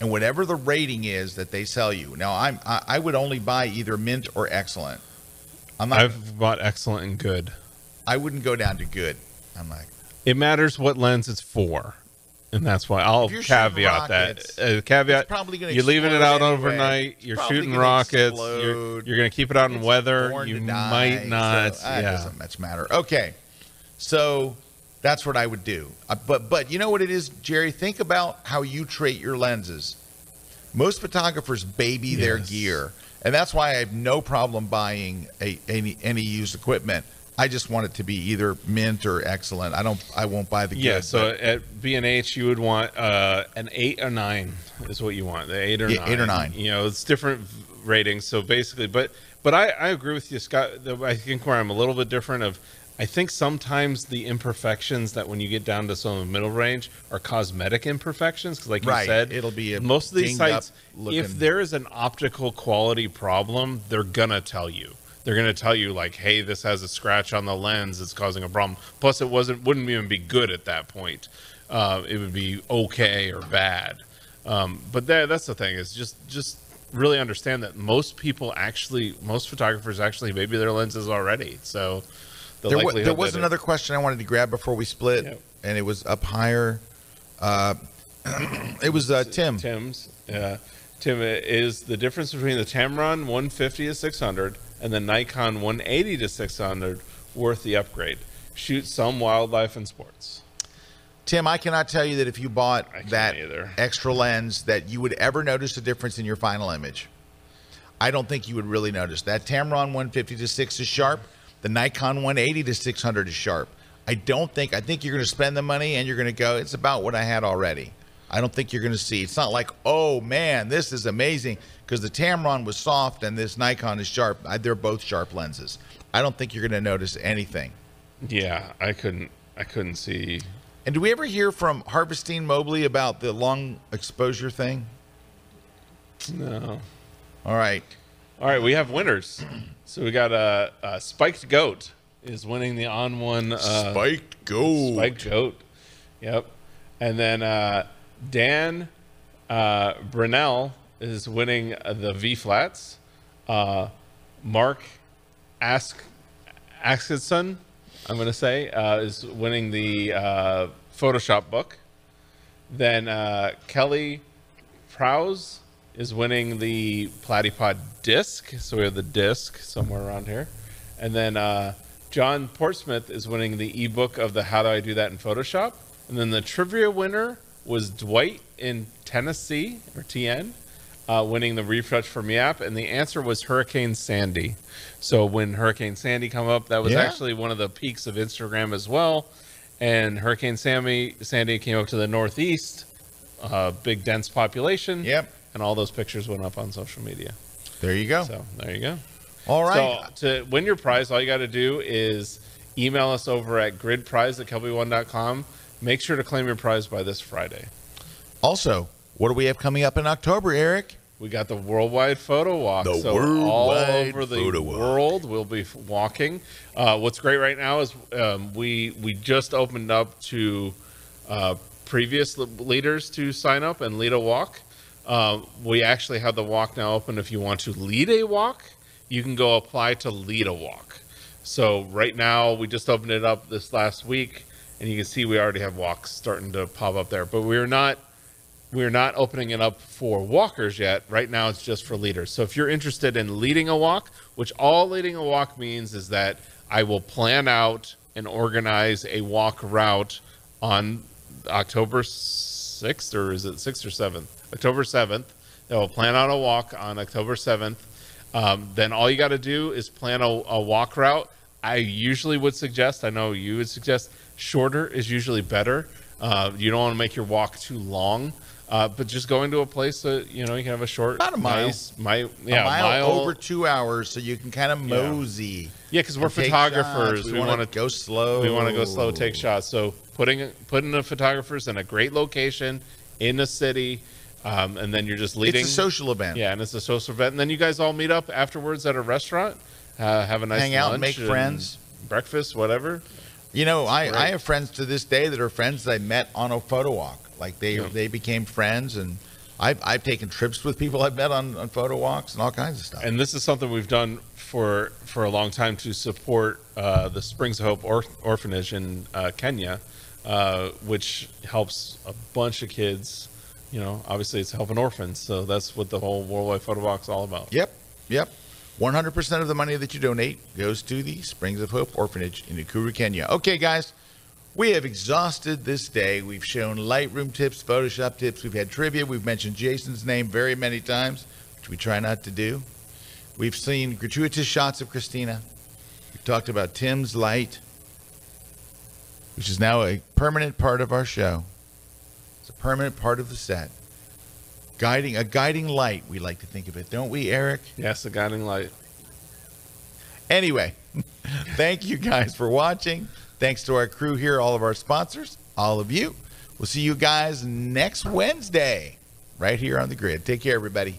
And whatever the rating is that they sell you. Now, I'm I, I would only buy either mint or excellent. I'm not. I've bought excellent and good. I wouldn't go down to good. I'm like, It matters what lens it's for. And that's why I'll If you're shooting caveat rockets, that. Uh, caveat: it's probably gonna you're leaving it out anyway. overnight. It's You're shooting rockets. You're, you're going to keep it out in weather. You might die, not. so, uh, It doesn't much matter. Okay, so that's what I would do. Uh, but but you know what it is, Jerry? Think about how you treat your lenses. Most photographers baby their gear, and that's why I have no problem buying a, any any used equipment. I just want it to be either mint or excellent. I don't. I won't buy the good. Yeah, so but- at B and H, you would want uh, an eight or nine is what you want. The eight or Yeah, nine. eight or nine. You know, it's different ratings. So basically, but but I, I agree with you, Scott. I think where I'm a little bit different of. I think sometimes the imperfections that when you get down to some of the middle range are cosmetic imperfections because, like you said, it'll be most of these sites. If there is an optical quality problem, they're gonna tell you. They're gonna tell you like, "Hey, this has a scratch on the lens. It's causing a problem." Plus, it wasn't wouldn't even be good at that point. Uh, it would be okay or bad. Um, but that, that's the thing is just just really understand that most people actually, most photographers actually maybe their lenses already. So the there, likelihood there was that it- another question I wanted to grab before we split, Yep. and it was up higher. Uh, it was uh, Tim. Tim's. Yeah. Tim, is the difference between the Tamron 150 to 600 and the Nikon 180 to 600 worth the upgrade? Shoot some wildlife and sports. Tim, I cannot tell you that if you bought that either. extra lens that you would ever notice a difference in your final image. I don't think you would really notice. That Tamron 150 to 6 is sharp. The Nikon 180 to 600 is sharp. I don't think I think you're going to spend the money and you're going to go it's about what I had already. I don't think you're going to see. It's not like, "Oh man, this is amazing" because the Tamron was soft and this Nikon is sharp. I, they're both sharp lenses. I don't think you're going to notice anything. Yeah, I couldn't. I couldn't see. And do we ever hear from Harvestine Mobley about the long exposure thing? No. All right. All right, we have winners. So we got a uh, uh, spiked goat is winning the ON1. Uh, Spiked gold. Spiked goat. Yep. And then uh, Dan uh, Brunel is winning the V flats. Uh, Mark Ask Askison, I'm going to say, uh, is winning the uh, Photoshop book. Then uh, Kelly Prowse is winning the Platypod disc. So we have the disc somewhere around here. And then uh, John Portsmouth is winning the ebook of the How Do I Do That in Photoshop. And then the trivia winner was Dwight in Tennessee or TN, uh, winning the Retouch4me app. And the answer was Hurricane Sandy. So when Hurricane Sandy come up, that was Yeah. actually one of the peaks of Instagram as well. And Hurricane Sammy, Sandy came up to the northeast, uh, big dense population. Yep. And all those pictures went up on social media. There you go. So there you go. All right. So to win your prize, all you got to do is email us over at gridprize at kelbyone.com. Make sure to claim your prize by this Friday. also, what do we have coming up in October, Erik? We got the worldwide photo walk. The so all over the photo walk. world, we'll be walking. Uh, what's great right now is um, we we just opened up to uh, previous leaders to sign up and lead a walk. Uh, we actually have the walk now open. If you want to lead a walk, you can go apply to lead a walk. So right now, we just opened it up this last week, and you can see we already have walks starting to pop up there. But we're not we're not opening it up for walkers yet. Right now, it's just for leaders. So if you're interested in leading a walk, which all leading a walk means is that I will plan out and organize a walk route on October 6th, or is it 6th or 7th? October 7th. I will plan out a walk on October 7th. Um, then all you got to do is plan a, a walk route. I usually would suggest, I know you would suggest, shorter is usually better. Uh, you don't want to make your walk too long. Uh, but just going to a place that you know you can have a short, About a mile. nice, mi- yeah, a mile, mile over two hours, so you can kind of mosey. Yeah, because we're photographers. shots. We, wanna want to go slow. We want to go slow, take shots. So putting putting the photographers in a great location in the city, um, and then you're just leading. It's a social event. Yeah, and it's a social event, and then you guys all meet up afterwards at a restaurant, uh, have a nice Hang out make friends. breakfast, whatever. You know, I. I have friends to this day that are friends that I met on a photo walk. Like they Yeah. they became friends, and I've I've taken trips with people I've met on, on photo walks and all kinds of stuff. And this is something we've done for for a long time to support uh, the Springs of Hope or- Orphanage in uh, Kenya, uh, which helps a bunch of kids. You know, obviously it's helping orphans, so that's what the whole Worldwide Photo Walks is all about. Yep, yep. 100% of the money that you donate goes to the Springs of Hope Orphanage in Nakuru, Kenya. Okay, guys, we have exhausted this day. We've shown Lightroom tips, Photoshop tips. We've had trivia. We've mentioned Jason's name very many times, which we try not to do. We've seen gratuitous shots of Christina. We've talked about Tim's light, which is now a permanent part of our show. Permanent part of the set. Guiding a guiding light, we like to think of it, don't we, Erik? Yes, a guiding light. Anyway, thank you guys for watching. Thanks to our crew here, all of our sponsors, all of you. We'll see you guys next Wednesday right here on the grid. Take care, everybody.